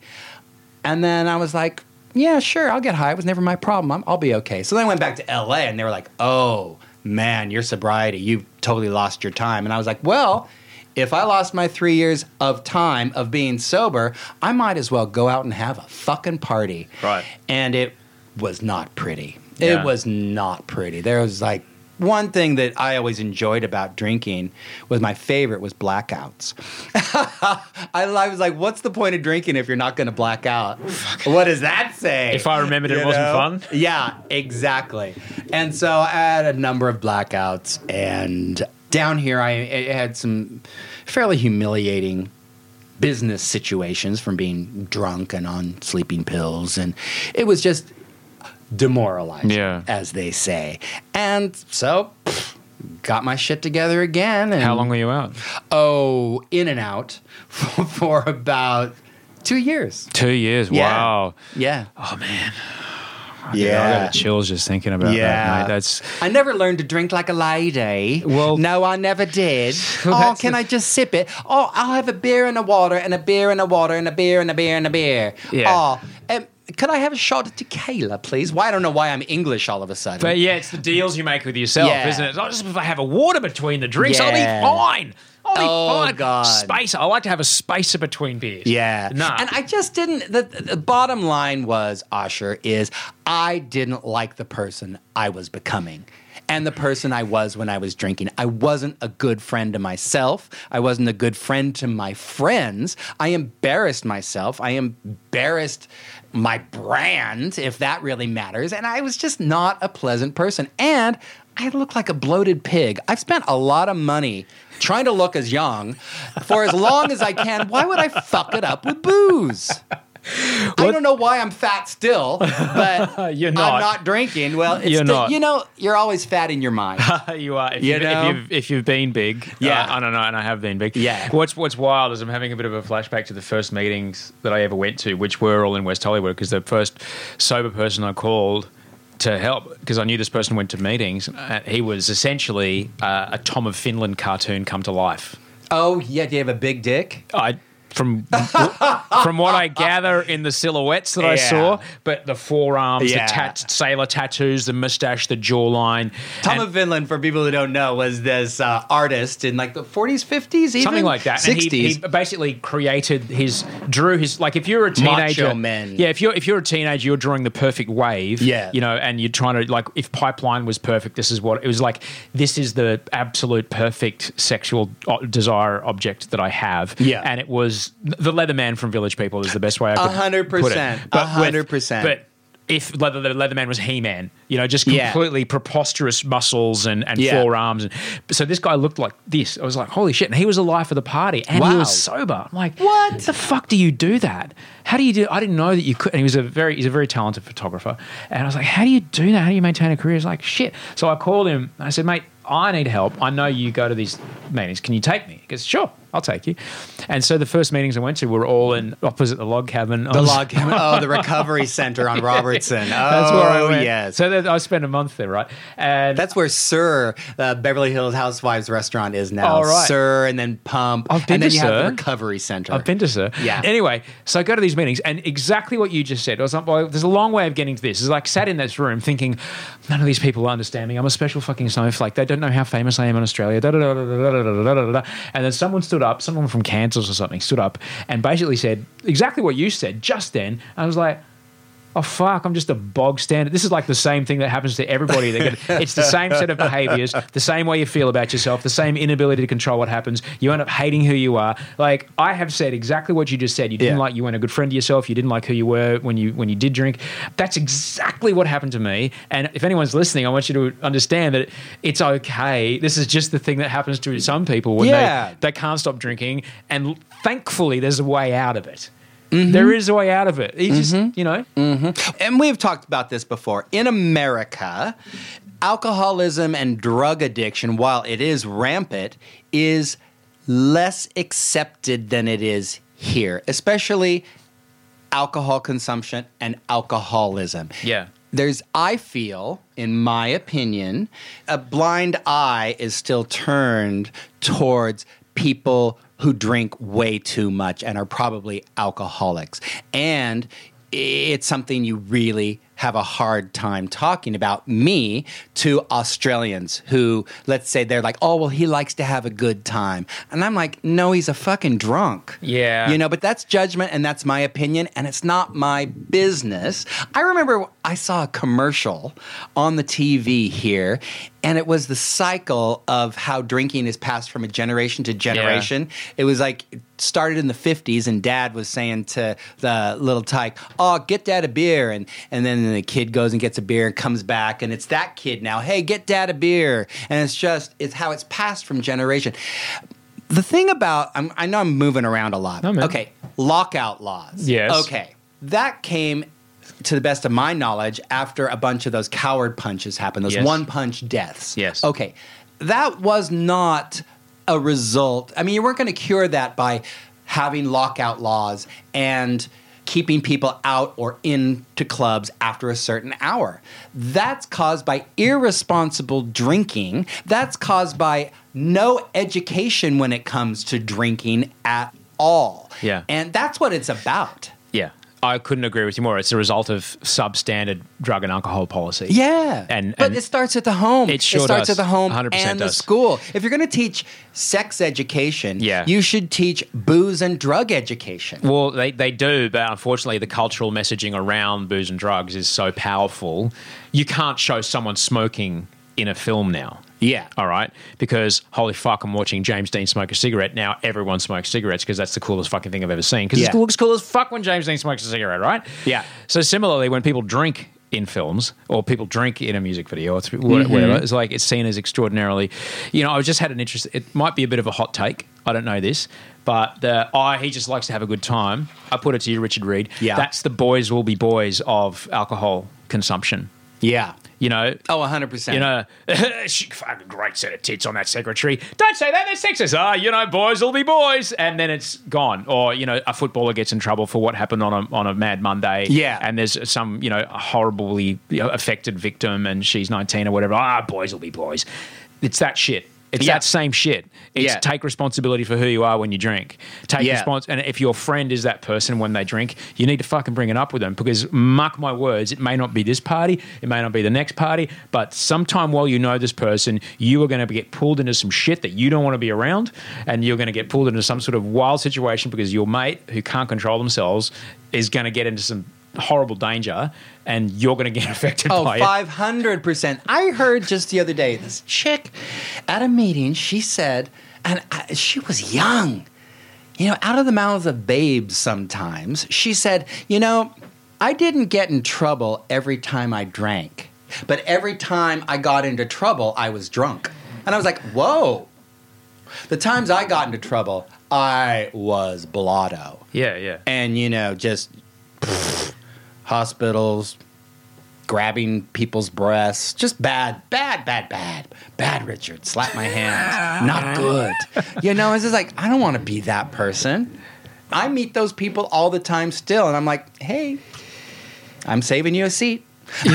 S6: And then I was like, yeah, sure, I'll get high. It was never my problem. I'm, I'll be okay. So then I went back to LA and they were like, oh, man, your sobriety, you totally lost your time. And I was like, well, if I lost my three years of time of being sober, I might as well go out and have a fucking party.
S1: Right.
S6: And it was not pretty.
S1: Yeah.
S6: It was not pretty. There was like one thing that I always enjoyed about drinking was my favorite was blackouts. [laughs] I, I was like, what's the point of drinking if you're not going to black out? What does that say?
S1: If I remembered it wasn't fun?
S6: Yeah, exactly. And so I had a number of blackouts, and down here I, I had some fairly humiliating business situations from being drunk and on sleeping pills, and it was just demoralizing,
S1: Yeah.
S6: as they say. And so. pff, Got my shit together again. And
S1: How long were you out?
S6: Oh, in and out for, [laughs] for about two years.
S1: Two years.
S6: Yeah.
S1: Wow.
S6: Yeah.
S1: Oh man.
S6: Yeah.
S1: I got chills just thinking about that, mate. That's
S6: I never learned to drink like a lady.
S1: Well-
S6: no, I never did. [laughs]
S1: Well,
S6: oh, can
S1: the-
S6: I just sip it? Oh, I'll have a beer and a water and a beer and a water and a beer and a beer and a beer.
S1: Yeah.
S6: Oh, could I have a shot of tequila, please? Why I don't know why I'm English all of a sudden.
S1: But yeah, it's the deals you make with yourself,
S6: Yeah.
S1: isn't it? It's not just if I have a water between the drinks, I'll
S6: Yeah.
S1: be fine. I'll be
S6: Oh,
S1: fine.
S6: God.
S1: Spacer. I like to have a spacer between beers.
S6: Yeah.
S1: Nah.
S6: And I just didn't the, the bottom line was, Osher, is I didn't like the person I was becoming. And the person I was when I was drinking. I wasn't a good friend to myself. I wasn't a good friend to my friends. I embarrassed myself. I embarrassed my brand, if that really matters. And I was just not a pleasant person. And I look like a bloated pig. I've spent a lot of money trying to look as young for as long as I can. Why would I fuck it up with booze? I don't know why I'm fat still, but [laughs]
S1: You're not.
S6: I'm not drinking. Well, it's
S1: You're
S6: the-
S1: not.
S6: you know, you're always fat in your mind. [laughs]
S1: you are. If,
S6: You
S1: you
S6: know?
S1: if, you've, if you've been big,
S6: Yeah.
S1: uh, I don't know, and I have been big.
S6: Yeah.
S1: What's What's wild is I'm having a bit of a flashback to the first meetings that I ever went to, which were all in West Hollywood, because the first sober person I called to help because I knew this person went to meetings. Uh, he was essentially uh, a Tom of Finland cartoon come to life.
S6: oh, yeah, do you have a big dick?
S1: I from [laughs] from what I gather in the silhouettes that I saw, but the forearms,
S6: Yeah.
S1: the tat- sailor tattoos, the mustache, the jawline,
S6: Tom of Finland, for people who don't know, was this uh, artist in like the 40s, 50s, even
S1: something like that.
S6: 60s.
S1: And he, he basically created his drew his like if you're a teenager,
S6: Macho men.
S1: yeah. If you're if you're a teenager, you're drawing the perfect wave,
S6: Yeah.
S1: You know, and you're trying to like if Pipeline was perfect, this is what it was like. This is the absolute perfect sexual desire object that I have,
S6: Yeah.
S1: And it was the Leatherman from Village People is the best way I could
S6: A hundred
S1: put it.
S6: percent.
S1: But
S6: A hundred
S1: with-
S6: percent.
S1: But if Leather, the Leatherman was He-Man, you know, just
S6: Yeah.
S1: completely preposterous muscles and, and
S6: Yeah.
S1: forearms, and so this guy looked like this. I was like, holy shit! And he was the life of the party, and he was sober. I'm like, what the fuck do you do that? How do you do? I didn't know that you could. And he was a very, he's a very talented photographer, and I was like, how do you do that? How do you maintain a career? He's like, shit. So I called him. I said, mate, I need help. I know you go to these meetings. Can you take me? He goes, sure. I'll take you. And so the first meetings I went to were all in opposite the log cabin.
S6: The [laughs] log cabin. Oh, the recovery center on Robertson. Oh, [laughs]
S1: That's where I oh, went.
S6: yes.
S1: So that, I spent a month there, right? And
S6: That's where SUR, the Beverly Hills Housewives restaurant is now.
S1: Oh, right.
S6: SUR, and then Pump.
S1: I've been
S6: and then
S1: to
S6: you have the recovery center.
S1: I've been to SUR.
S6: Yeah.
S1: Anyway, so I go to these meetings, and exactly what you just said. I was like, well, there's a long way of getting to this. It's like sat in this room thinking, none of these people understand me. I'm a special fucking snowflake. They don't know how famous I am in Australia. And then someone stood up, someone from Kansas or something, stood up and basically said exactly what you said just then. I was like, oh fuck, I'm just a bog standard. This is like the same thing that happens to everybody. [laughs] It's the same set of behaviors, the same way you feel about yourself, the same inability to control what happens. You end up hating who you are. Like I have said exactly what you just said. You didn't
S6: Yeah.
S1: like you weren't a good friend to yourself. You didn't like who you were when you when you did drink. That's exactly what happened to me. And if anyone's listening, I want you to understand that it's okay. This is just the thing that happens to some people when
S6: Yeah.
S1: they they can't stop drinking. And thankfully, there's a way out of it. Mm-hmm. There is a way out of it. You just, mm-hmm. you know, mm-hmm.
S6: and we've talked about this before. In America, alcoholism and drug addiction, while it is rampant, is less accepted than it is here, especially alcohol consumption and alcoholism.
S1: Yeah.
S6: There's, I feel, in my opinion, a blind eye is still turned towards people who drink way too much and are probably alcoholics. And it's something you really have a hard time talking about me to Australians who, let's say, they're like, oh, well, he likes to have a good time. And I'm like, no, he's a fucking drunk.
S1: Yeah.
S6: You know, but that's judgment and that's my opinion and it's not my business. I remember I saw a commercial on the TV here and it was the cycle of how drinking is passed from a generation to generation. It was like it started in the 50s and dad was saying to the little tyke, "Oh, get dad a beer." And and then the kid goes and gets a beer and comes back and it's that kid now, "Hey, get dad a beer." And it's just it's how it's passed from generation. The thing about I'm, I know I'm moving around a lot.
S1: No.
S6: Okay, lockout laws.
S1: Yes.
S6: Okay, that came to the best of my knowledge after a bunch of those coward punches happened, those
S1: Yes.
S6: one punch deaths.
S1: Yes.
S6: Okay, that was not a result. I mean, you weren't going to cure that by having lockout laws and keeping people out or into clubs after a certain hour. That's caused by irresponsible drinking. That's caused by no education when it comes to drinking at all.
S1: Yeah.
S6: And that's what it's about.
S1: Yeah. I couldn't agree with you more. It's a result of substandard drug and alcohol policy.
S6: Yeah,
S1: And,
S6: but
S1: and
S6: it starts at the home.
S1: It sure
S6: starts
S1: does.
S6: at the home
S1: 100%
S6: and the school. If you're going to teach sex education,
S1: Yeah.
S6: you should teach booze and drug education.
S1: Well, they, they do, but unfortunately, the cultural messaging around booze and drugs is so powerful. You can't show someone smoking in a film now.
S6: Yeah.
S1: All right. Because holy fuck, I'm watching James Dean smoke a cigarette. Now everyone smokes cigarettes because that's the coolest fucking thing I've ever seen. Because
S6: Yeah.
S1: it looks cool as fuck when James Dean smokes a cigarette, right?
S6: Yeah.
S1: So similarly, when people drink in films or people drink in a music video or th-
S6: Mm-hmm.
S1: whatever, it's like it's seen as extraordinarily. You know, I just had an interest. It might be a bit of a hot take. I don't know this, but the oh, he just likes to have a good time. I put it to you, Richard Reid.
S6: Yeah.
S1: That's the boys will be boys of alcohol consumption.
S6: Yeah.
S1: You know,
S6: Oh, 100%.
S1: you know, [laughs] she fucking great set of tits on that secretary. Don't say that. They're sexist. Ah, you know, boys will be boys, and then it's gone. Or you know, a footballer gets in trouble for what happened on a on a Mad Monday.
S6: Yeah.
S1: and there's some you know horribly affected victim, and she's 19 or whatever. Ah, boys will be boys. It's that shit. It's
S6: Yeah.
S1: that same shit. It's
S6: Yeah.
S1: take responsibility for who you are when you drink. Take
S6: Yeah.
S1: respons- and if your friend is that person when they drink, you need to fucking bring it up with them because mark my words, it may not be this party, it may not be the next party, but sometime while you know this person, you are going to get pulled into some shit that you don't want to be around, and you're going to get pulled into some sort of wild situation because your mate who can't control themselves is going to get into some horrible danger, and you're going to get [laughs] affected
S6: Oh,
S1: by it.
S6: 500%. I heard just the other day this chick at a meeting, she said, and I, she was young, you know, out of the mouths of babes sometimes. She said, you know, I didn't get in trouble every time I drank, but every time I got into trouble, I was drunk. And I was like, whoa. The times I got into trouble, I was blotto.
S1: Yeah, yeah.
S6: And, you know, just pfft, [laughs] hospitals, grabbing people's breasts. Just bad, bad, bad, bad. Bad, Richard. Slap my hand. [laughs] Not good. You know, it's just like, I don't want to be that person. I meet those people all the time still. And I'm like, hey, I'm saving you a seat. [laughs]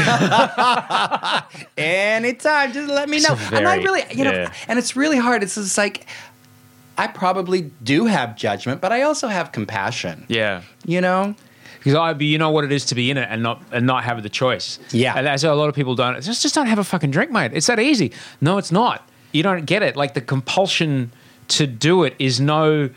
S6: Anytime, just let me know.
S1: a
S6: and I really, you know,
S1: yeah.
S6: and it's really hard. It's just like, I probably do have judgment, but I also have compassion.
S1: Yeah.
S6: You know?
S1: Because I, you know what it is to be in it and not and not have the choice.
S6: Yeah.
S1: and that's how a lot of people don't. Just just don't have a fucking drink, mate. It's that easy. No, it's not. You don't get it. Like the compulsion to do it is no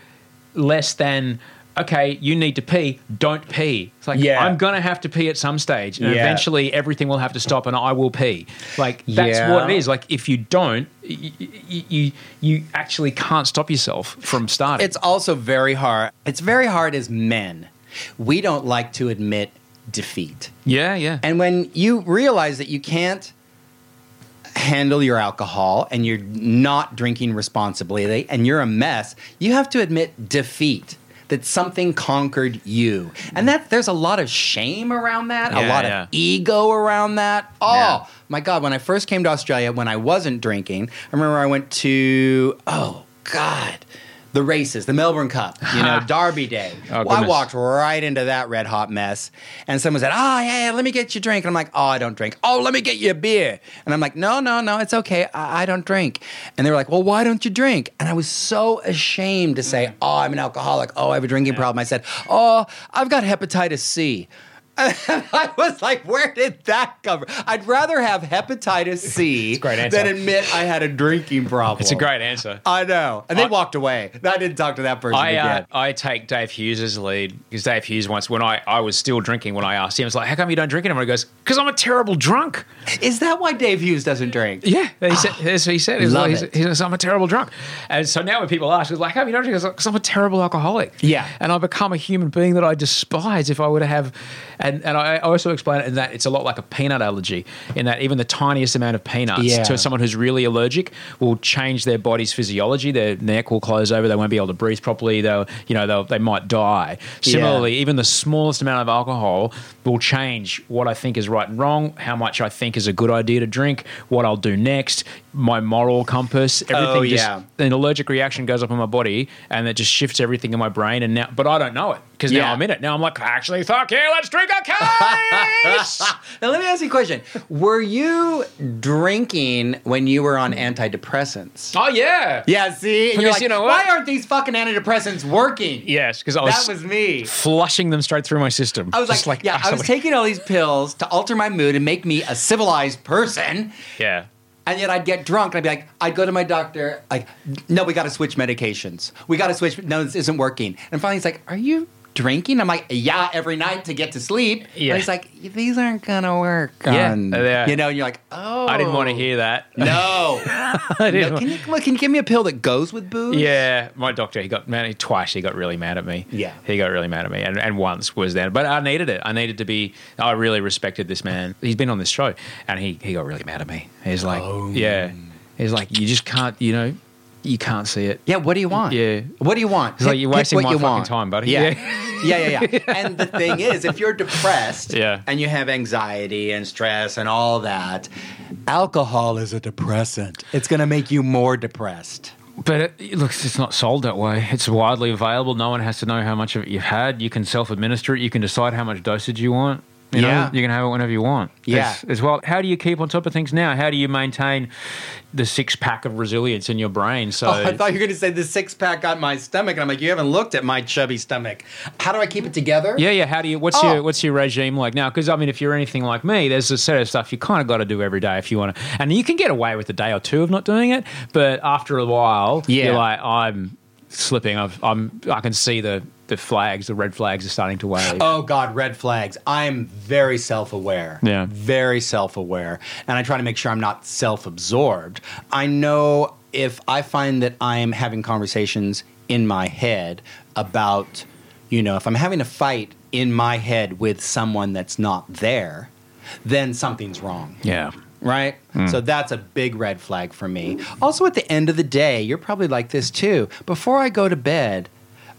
S1: less than okay. You need to pee. Don't pee. It's like
S6: Yeah.
S1: I'm gonna have to pee at some stage, and
S6: Yeah.
S1: eventually everything will have to stop, and I will pee. Like that's
S6: Yeah.
S1: what it is. Like if you don't, you you, you actually can't stop yourself from starting.
S6: It's also very hard. It's very hard as men. We don't like to admit defeat.
S1: yeah, yeah.
S6: And when you realize that you can't handle your alcohol and you're not drinking responsibly and you're a mess, you have to admit defeat. that something conquered you. And that there's a lot of shame around that, a lot
S1: yeah.
S6: of ego around that. Oh,
S1: Yeah.
S6: my God. When I first came to Australia, when I wasn't drinking, I remember I went to, oh, God. The races, the Melbourne Cup, you know, [laughs] Derby Day.
S1: Oh,
S6: well, I walked right into that red hot mess. And someone said, Oh, yeah, yeah, let me get you a drink. And I'm like, Oh, I don't drink. Oh, let me get you a beer. And I'm like, No, no, no, it's okay. I, I don't drink. And they were like, Well, why don't you drink? And I was so ashamed to say, mm. Oh, I'm an alcoholic. Oh, I have a drinking problem. I said, Oh, I've got hepatitis C. And [laughs] I was like, where did that come from? I'd rather have hepatitis C than admit I had a drinking problem.
S1: It's a great answer.
S6: I know. And they
S1: I-
S6: walked away. I didn't talk to that person
S1: I, uh,
S6: again.
S1: I take Dave Hughes' lead because Dave Hughes once, when I, I was still drinking, when I asked him, I was like, "How come you don't drink anymore?" He goes, "Because I'm a terrible drunk."
S6: Is that why Dave Hughes doesn't drink?
S1: Yeah, he said, that's what he said. He like. He says, I'm a terrible drunk. And so now when people ask, he's like, how come you don't drink? Because I'm a terrible alcoholic.
S6: Yeah.
S1: And I've become a human being that I despise if I were to have. And, and I also explain it in that it's a lot like a peanut allergy, in that even the tiniest amount of peanuts
S6: Yeah.
S1: to someone who's really allergic will change their body's physiology. Their neck will close over. They won't be able to breathe properly. They'll, you know, they'll, they might die. Similarly, even the smallest amount of alcohol will change what I think is right and wrong, how much I think is a good idea to drink, what I'll do next, my moral compass, oh, everything.
S6: Oh,
S1: just,
S6: yeah.
S1: An allergic reaction goes up in my body, and it just shifts everything in my brain. And now, but I don't know it because
S6: Yeah.
S1: now I'm in it. Now I'm like, actually, fuck yeah, let's drink a case. [laughs]
S6: Now let me ask you a question. Were you drinking when you were on antidepressants?
S1: oh yeah,
S6: Yeah, see?
S1: Because
S6: like,
S1: you know
S6: why aren't these fucking antidepressants working?
S1: yes, because I was,
S6: That was me.
S1: flushing them straight through my system.
S6: I was
S1: Just
S6: like, yeah, I was [laughs] taking all these pills to alter my mood and make me a civilized person.
S1: yeah.
S6: And yet I'd get drunk and I'd be like, I'd go to my doctor, like, no, we got to switch medications. We got to switch. No, this isn't working. And finally he's like, are you drinking? I'm like, yeah, every night to get to sleep.
S1: Yeah.
S6: And he's like, these aren't going to work.
S1: Yeah,
S6: on-" uh,
S1: yeah.
S6: You know, and you're like, oh.
S1: I didn't want to hear that. [laughs]
S6: No. [laughs]
S1: I didn't.
S6: No, can, you, look, can you give me a pill that goes with booze?
S1: Yeah, my doctor, he got man, twice. He got really mad at me.
S6: Yeah.
S1: he got really mad at me, and, and once was then. But I needed it. I needed to be. I really respected this man. He's been on this show, and he he got really mad at me. He's like,
S6: Oh.
S1: yeah, he's like, you just can't, you know, you can't see it.
S6: Yeah, what do you want?
S1: Yeah.
S6: What do you want?
S1: It's like, you're wasting
S6: what
S1: my
S6: you
S1: fucking
S6: want.
S1: time, buddy.
S6: Yeah.
S1: Yeah.
S6: yeah, yeah, yeah. [laughs] And the thing is, if you're depressed
S1: Yeah.
S6: and you have anxiety and stress and all that, alcohol is a depressant. It's going to make you more depressed.
S1: But it, look, it's not sold that way. It's widely available. No one has to know how much of it you've had. You can self-administer it. You can decide how much dosage you want. You know,
S6: Yeah.
S1: you can have it whenever you want.
S6: Yeah.
S1: As, as well. How do you keep on top of things now? How do you maintain the six pack of resilience in your brain? So [laughs]
S6: Oh, I thought you were going to say the six pack on my stomach, and I'm like, you haven't looked at my chubby stomach. How do I keep it together?
S1: Yeah, yeah. How do you? What's
S6: Oh.
S1: your What's your regime like now? Because I mean, if you're anything like me, there's a set of stuff you kind of got to do every day if you want to, and you can get away with a day or two of not doing it. But after a while,
S6: Yeah.
S1: you're like, I'm slipping. I've, I'm. I can see the the flags. The red flags are starting to wave.
S6: Oh God, red flags. I'm very self-aware.
S1: Yeah.
S6: Very self-aware. And I try to make sure I'm not self-absorbed. I know if I find that I am having conversations in my head about, you know, if I'm having a fight in my head with someone that's not there, then something's wrong
S1: Yeah.
S6: right? Mm. So that's a big red flag for me. Also, at the end of the day, you're probably like this too. Before I go to bed,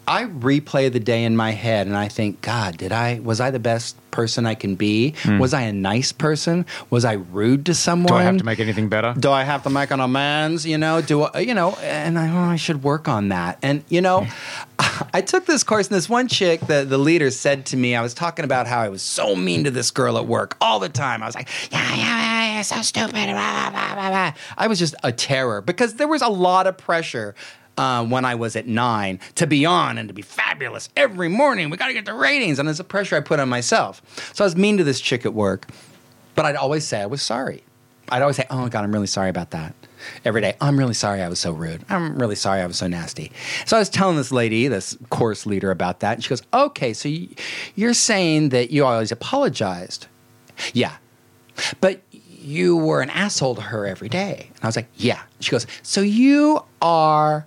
S6: I replay the day in my head and I think, God, did I was I the best person I can be? Hmm. Was I a nice person? Was I rude to someone?
S1: Do I have to make anything better?
S6: Do I have to make an amends? You know, do I, you know? And I, oh, I should work on that. And you know, hmm. [laughs] I took this course, and this one chick, the the leader, said to me, I was talking about how I was so mean to this girl at work all the time. I was like, yeah, yeah, yeah, you're so stupid. Blah, blah, blah, blah, blah. I was just a terror because there was a lot of pressure. Uh, when I was at nine, to be on and to be fabulous every morning, we got to get the ratings, and it's a pressure I put on myself. So I was mean to this chick at work, but I'd always say I was sorry. I'd always say, "Oh my God, I'm really sorry about that." Every day, I'm really sorry I was so rude. I'm really sorry I was so nasty. So I was telling this lady, this course leader, about that, and she goes, "Okay, so you're saying that you always apologized?" Yeah, but you were an asshole to her every day. And I was like, "Yeah." She goes, "So you are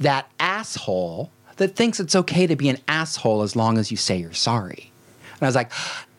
S6: that asshole that thinks it's okay to be an asshole as long as you say you're sorry?" And I was like,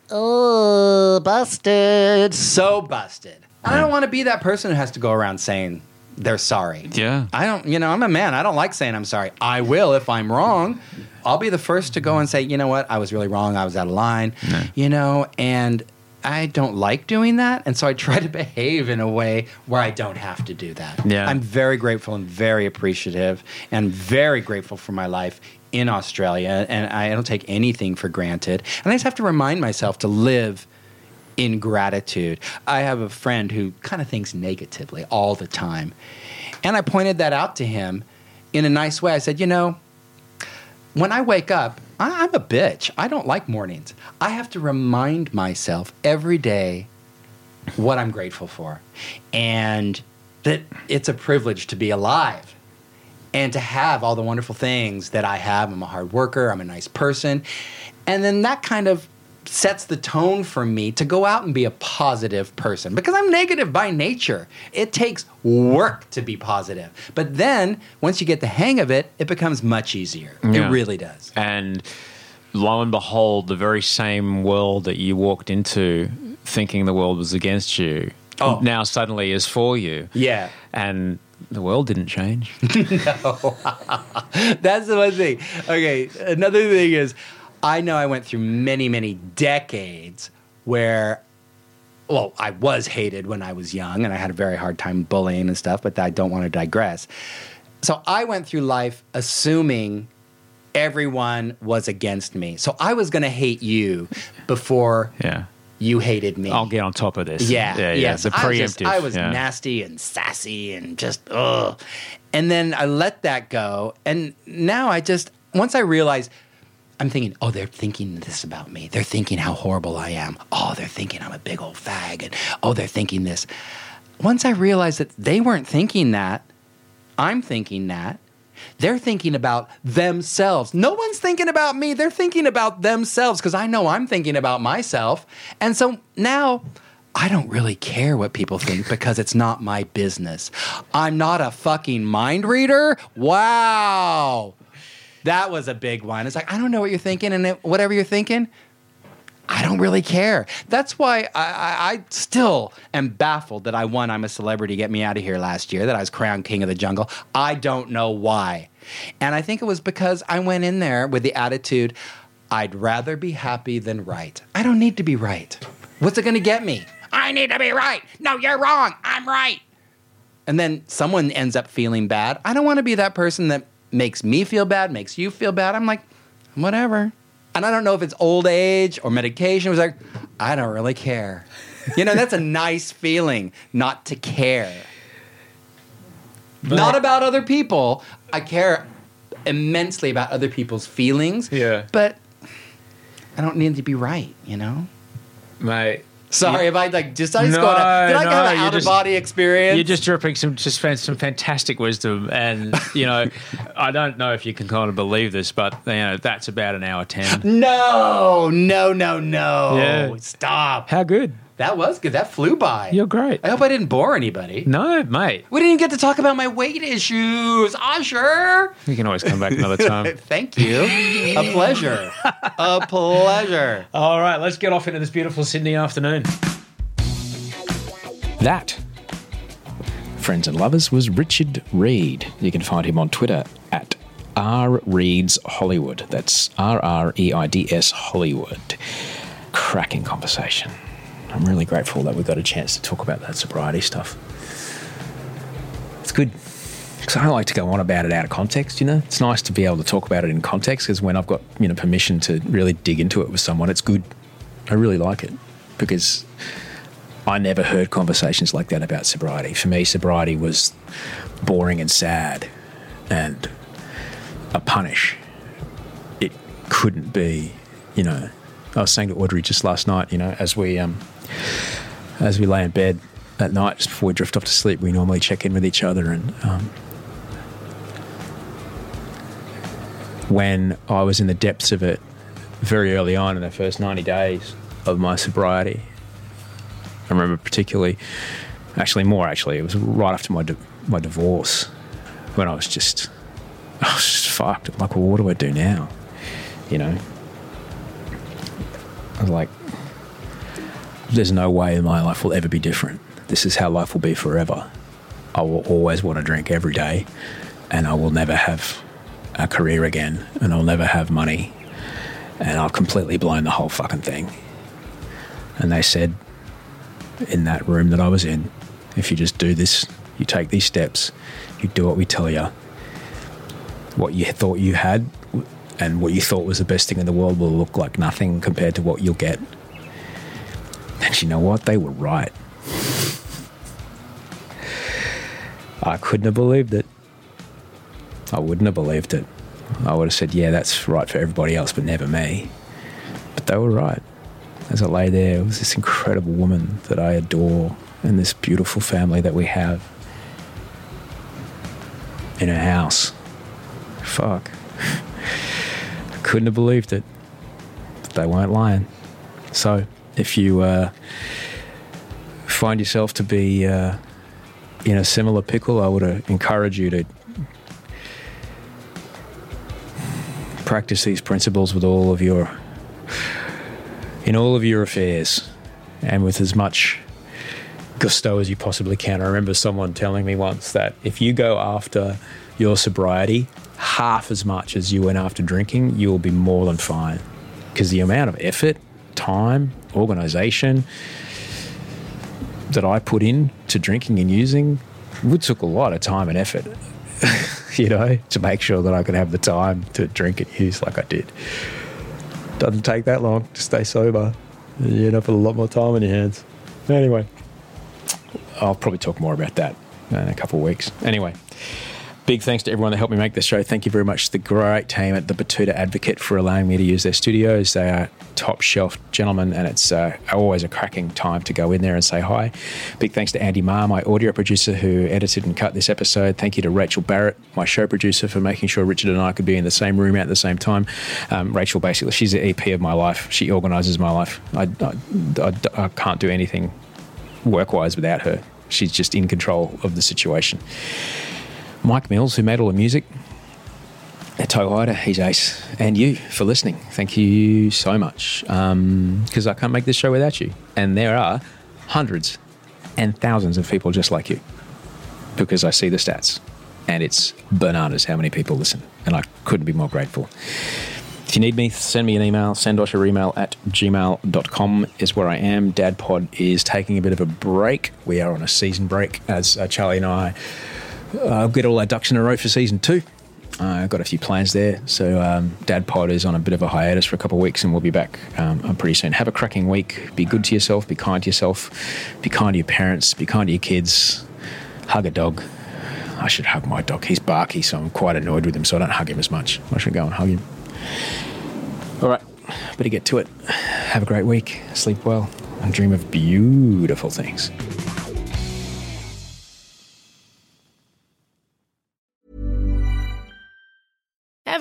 S6: "Oh, busted. So busted. I don't want to be that person who has to go around saying they're sorry.
S1: Yeah.
S6: I don't, you know, I'm a man. I don't like saying I'm sorry. I will if I'm wrong. I'll be the first to go and say, you know what, I was really wrong. I was out of line. You know, and I don't like doing that, and so I try to behave in a way where I don't have to do that.
S8: Yeah.
S6: I'm very grateful and very appreciative, and very grateful for my life in Australia, and I don't take anything for granted. And I just have to remind myself to live in gratitude. I have a friend who kind of thinks negatively all the time. And I pointed that out to him in a nice way. I said, you know, when I wake up, I- I'm a bitch. I don't like mornings. I have to remind myself every day what I'm grateful for and that it's a privilege to be alive and to have all the wonderful things that I have. I'm a hard worker, I'm a nice person. And then that kind of sets the tone for me to go out and be a positive person because I'm negative by nature. It takes work to be positive. But then once you get the hang of it, it becomes much easier.
S8: Yeah.
S6: It really does.
S8: And lo and behold, the very same world that you walked into thinking the world was against you
S6: Oh.
S8: now suddenly is for you.
S6: Yeah.
S8: And the world didn't change. [laughs] no. [laughs]
S6: That's the one thing. Okay, another thing is, I know I went through many, many decades where, well, I was hated when I was young and I had a very hard time bullying and stuff, but I don't want to digress. So I went through life assuming everyone was against me. So I was going to hate you before
S8: yeah.
S6: you hated me.
S8: I'll get on top of this.
S6: Yeah,
S8: Yeah.
S6: yeah.
S8: The
S6: I was, just-
S8: preemptive.
S6: I was
S8: yeah.
S6: nasty and sassy and just ugh. And then I let that go, and now I just once I realized. I'm thinking, oh, they're thinking this about me. They're thinking how horrible I am. Oh, they're thinking I'm a big old fag. And oh, they're thinking this. Once I realized that they weren't thinking that, I'm thinking that. They're thinking about themselves. No one's thinking about me. They're thinking about themselves because I know I'm thinking about myself. And so now I don't really care what people think because it's not my business. I'm not a fucking mind reader. Wow. That was a big one. It's like, I don't know what you're thinking, and it, whatever you're thinking, I don't really care. That's why I, I, I still am baffled that I won I'm a Celebrity, Get Me Out of Here last year, that I was crowned King of the Jungle. I don't know why. And I think it was because I went in there with the attitude I'd rather be happy than right. I don't need to be right. What's it going to get me? I need to be right. No, you're wrong. I'm right. And then someone ends up feeling bad. I don't want to be that person that makes me feel bad, makes you feel bad. I'm like, whatever. And I don't know if it's old age or medication. It was like, I don't really care. You know, that's a [laughs] nice feeling not to care. not about other people. I care immensely about other people's feelings.
S8: Yeah.
S6: But I don't need to be right, you know?
S8: Mate.
S6: Sorry if I like just I just
S8: No,
S6: go on a, did I
S8: no,
S6: have an out of body experience?
S8: You're just dripping some just some fantastic wisdom, and you know, [laughs] I don't know if you can kind of believe this, but you know, that's about an hour ten.
S6: No, no, no, no.
S8: Yeah.
S6: Stop.
S8: How good?
S6: That was good. That flew by.
S8: You're great.
S6: I hope I didn't bore anybody.
S8: No, mate.
S6: We didn't even get to talk about my weight issues. Osher.
S8: You can always come back another time. [laughs]
S6: Thank you. A pleasure. A pleasure.
S8: All right, let's get off into this beautiful Sydney afternoon.
S1: That, friends and lovers, was Richard Reid. You can find him on Twitter at R Reids Hollywood. That's R R E I D S Hollywood. Cracking conversation. I'm really grateful that we got a chance to talk about that sobriety stuff. It's good. Because I like to go on about it out of context, you know? It's nice to be able to talk about it in context because when I've got, you know, permission to really dig into it with someone, it's good. I really like it because I never heard conversations like that about sobriety. For me, sobriety was boring and sad and a punish. It couldn't be, you know. I was saying to Audrey just last night, you know, as we um, as we lay in bed at night just before we drift off to sleep, we normally check in with each other. And um, when I was in the depths of it, very early on in the first ninety days of my sobriety, I remember particularly, actually more actually, it was right after my di- my divorce when I was just, [laughs] I was just fucked. I'm like, well, what do I do now? You know, I was like, there's no way my life will ever be different. This is how life will be forever. I will always want to drink every day, and I will never have a career again and I'll never have money and I've completely blown the whole fucking thing. And they said in that room that I was in, if you just do this, you take these steps, you do what we tell you, what you thought you had and what you thought was the best thing in the world will look like nothing compared to what you'll get. And you know what? They were right. I couldn't have believed it. I wouldn't have believed it. I would have said, yeah, that's right for everybody else, but never me. But they were right. As I lay there, it was this incredible woman that I adore and this beautiful family that we have in a house. Fuck. I [laughs] couldn't have believed it. But they weren't lying. So if you uh, find yourself to be uh, in a similar pickle, I would uh, encourage you to practice these principles with all of your in all of your affairs and with as much gusto as you possibly can. I remember someone telling me once that if you go after your sobriety half as much as you went after drinking, you will be more than fine. Because the amount of effort, time, organization that I put in to drinking and using would took a lot of time and effort. [laughs] you know, to make sure that I could have the time to drink and use like I did. Doesn't take that long to stay sober. You end up with a lot more time in your hands. Anyway, I'll probably talk more about that in a couple of weeks. Anyway, big thanks to everyone that helped me make this show. Thank you very much to the great team at the Betoota Advocate for allowing me to use their studios. They are top shelf gentlemen, and it's uh, always a cracking time to go in there and say hi. Big thanks to Andy Marr, my audio producer who edited and cut this episode. Thank you to Rachel Barrett, my show producer, for making sure Richard and I could be in the same room at the same time. Um, Rachel, basically, she's the EP of my life. She organizes my life. I, I, I, I can't do anything work wise without her. She's just in control of the situation. Mike Mills, who made all the music, at Toehider, he's ace. And you for listening. Thank you so much. Because I can't make this show without you. And there are hundreds and thousands of people just like you. Because I see the stats. And it's bananas how many people listen. And I couldn't be more grateful. If you need me, send me an email. Send us your email at gmail.com is where I am. DadPod is taking a bit of a break. We are on a season break as uh, Charlie and I uh, get all our ducks in a row for season two. Uh, I've got a few plans there. So um, Dad Pod is on a bit of a hiatus for a couple of weeks, and we'll be back um, pretty soon. Have a cracking week. Be good to yourself. Be kind to yourself. Be kind to your parents. Be kind to your kids. Hug a dog. I should hug my dog. He's barky, so I'm quite annoyed with him, so I don't hug him as much. I should go and hug him. All right, better get to it. Have a great week. Sleep well and dream of beautiful things.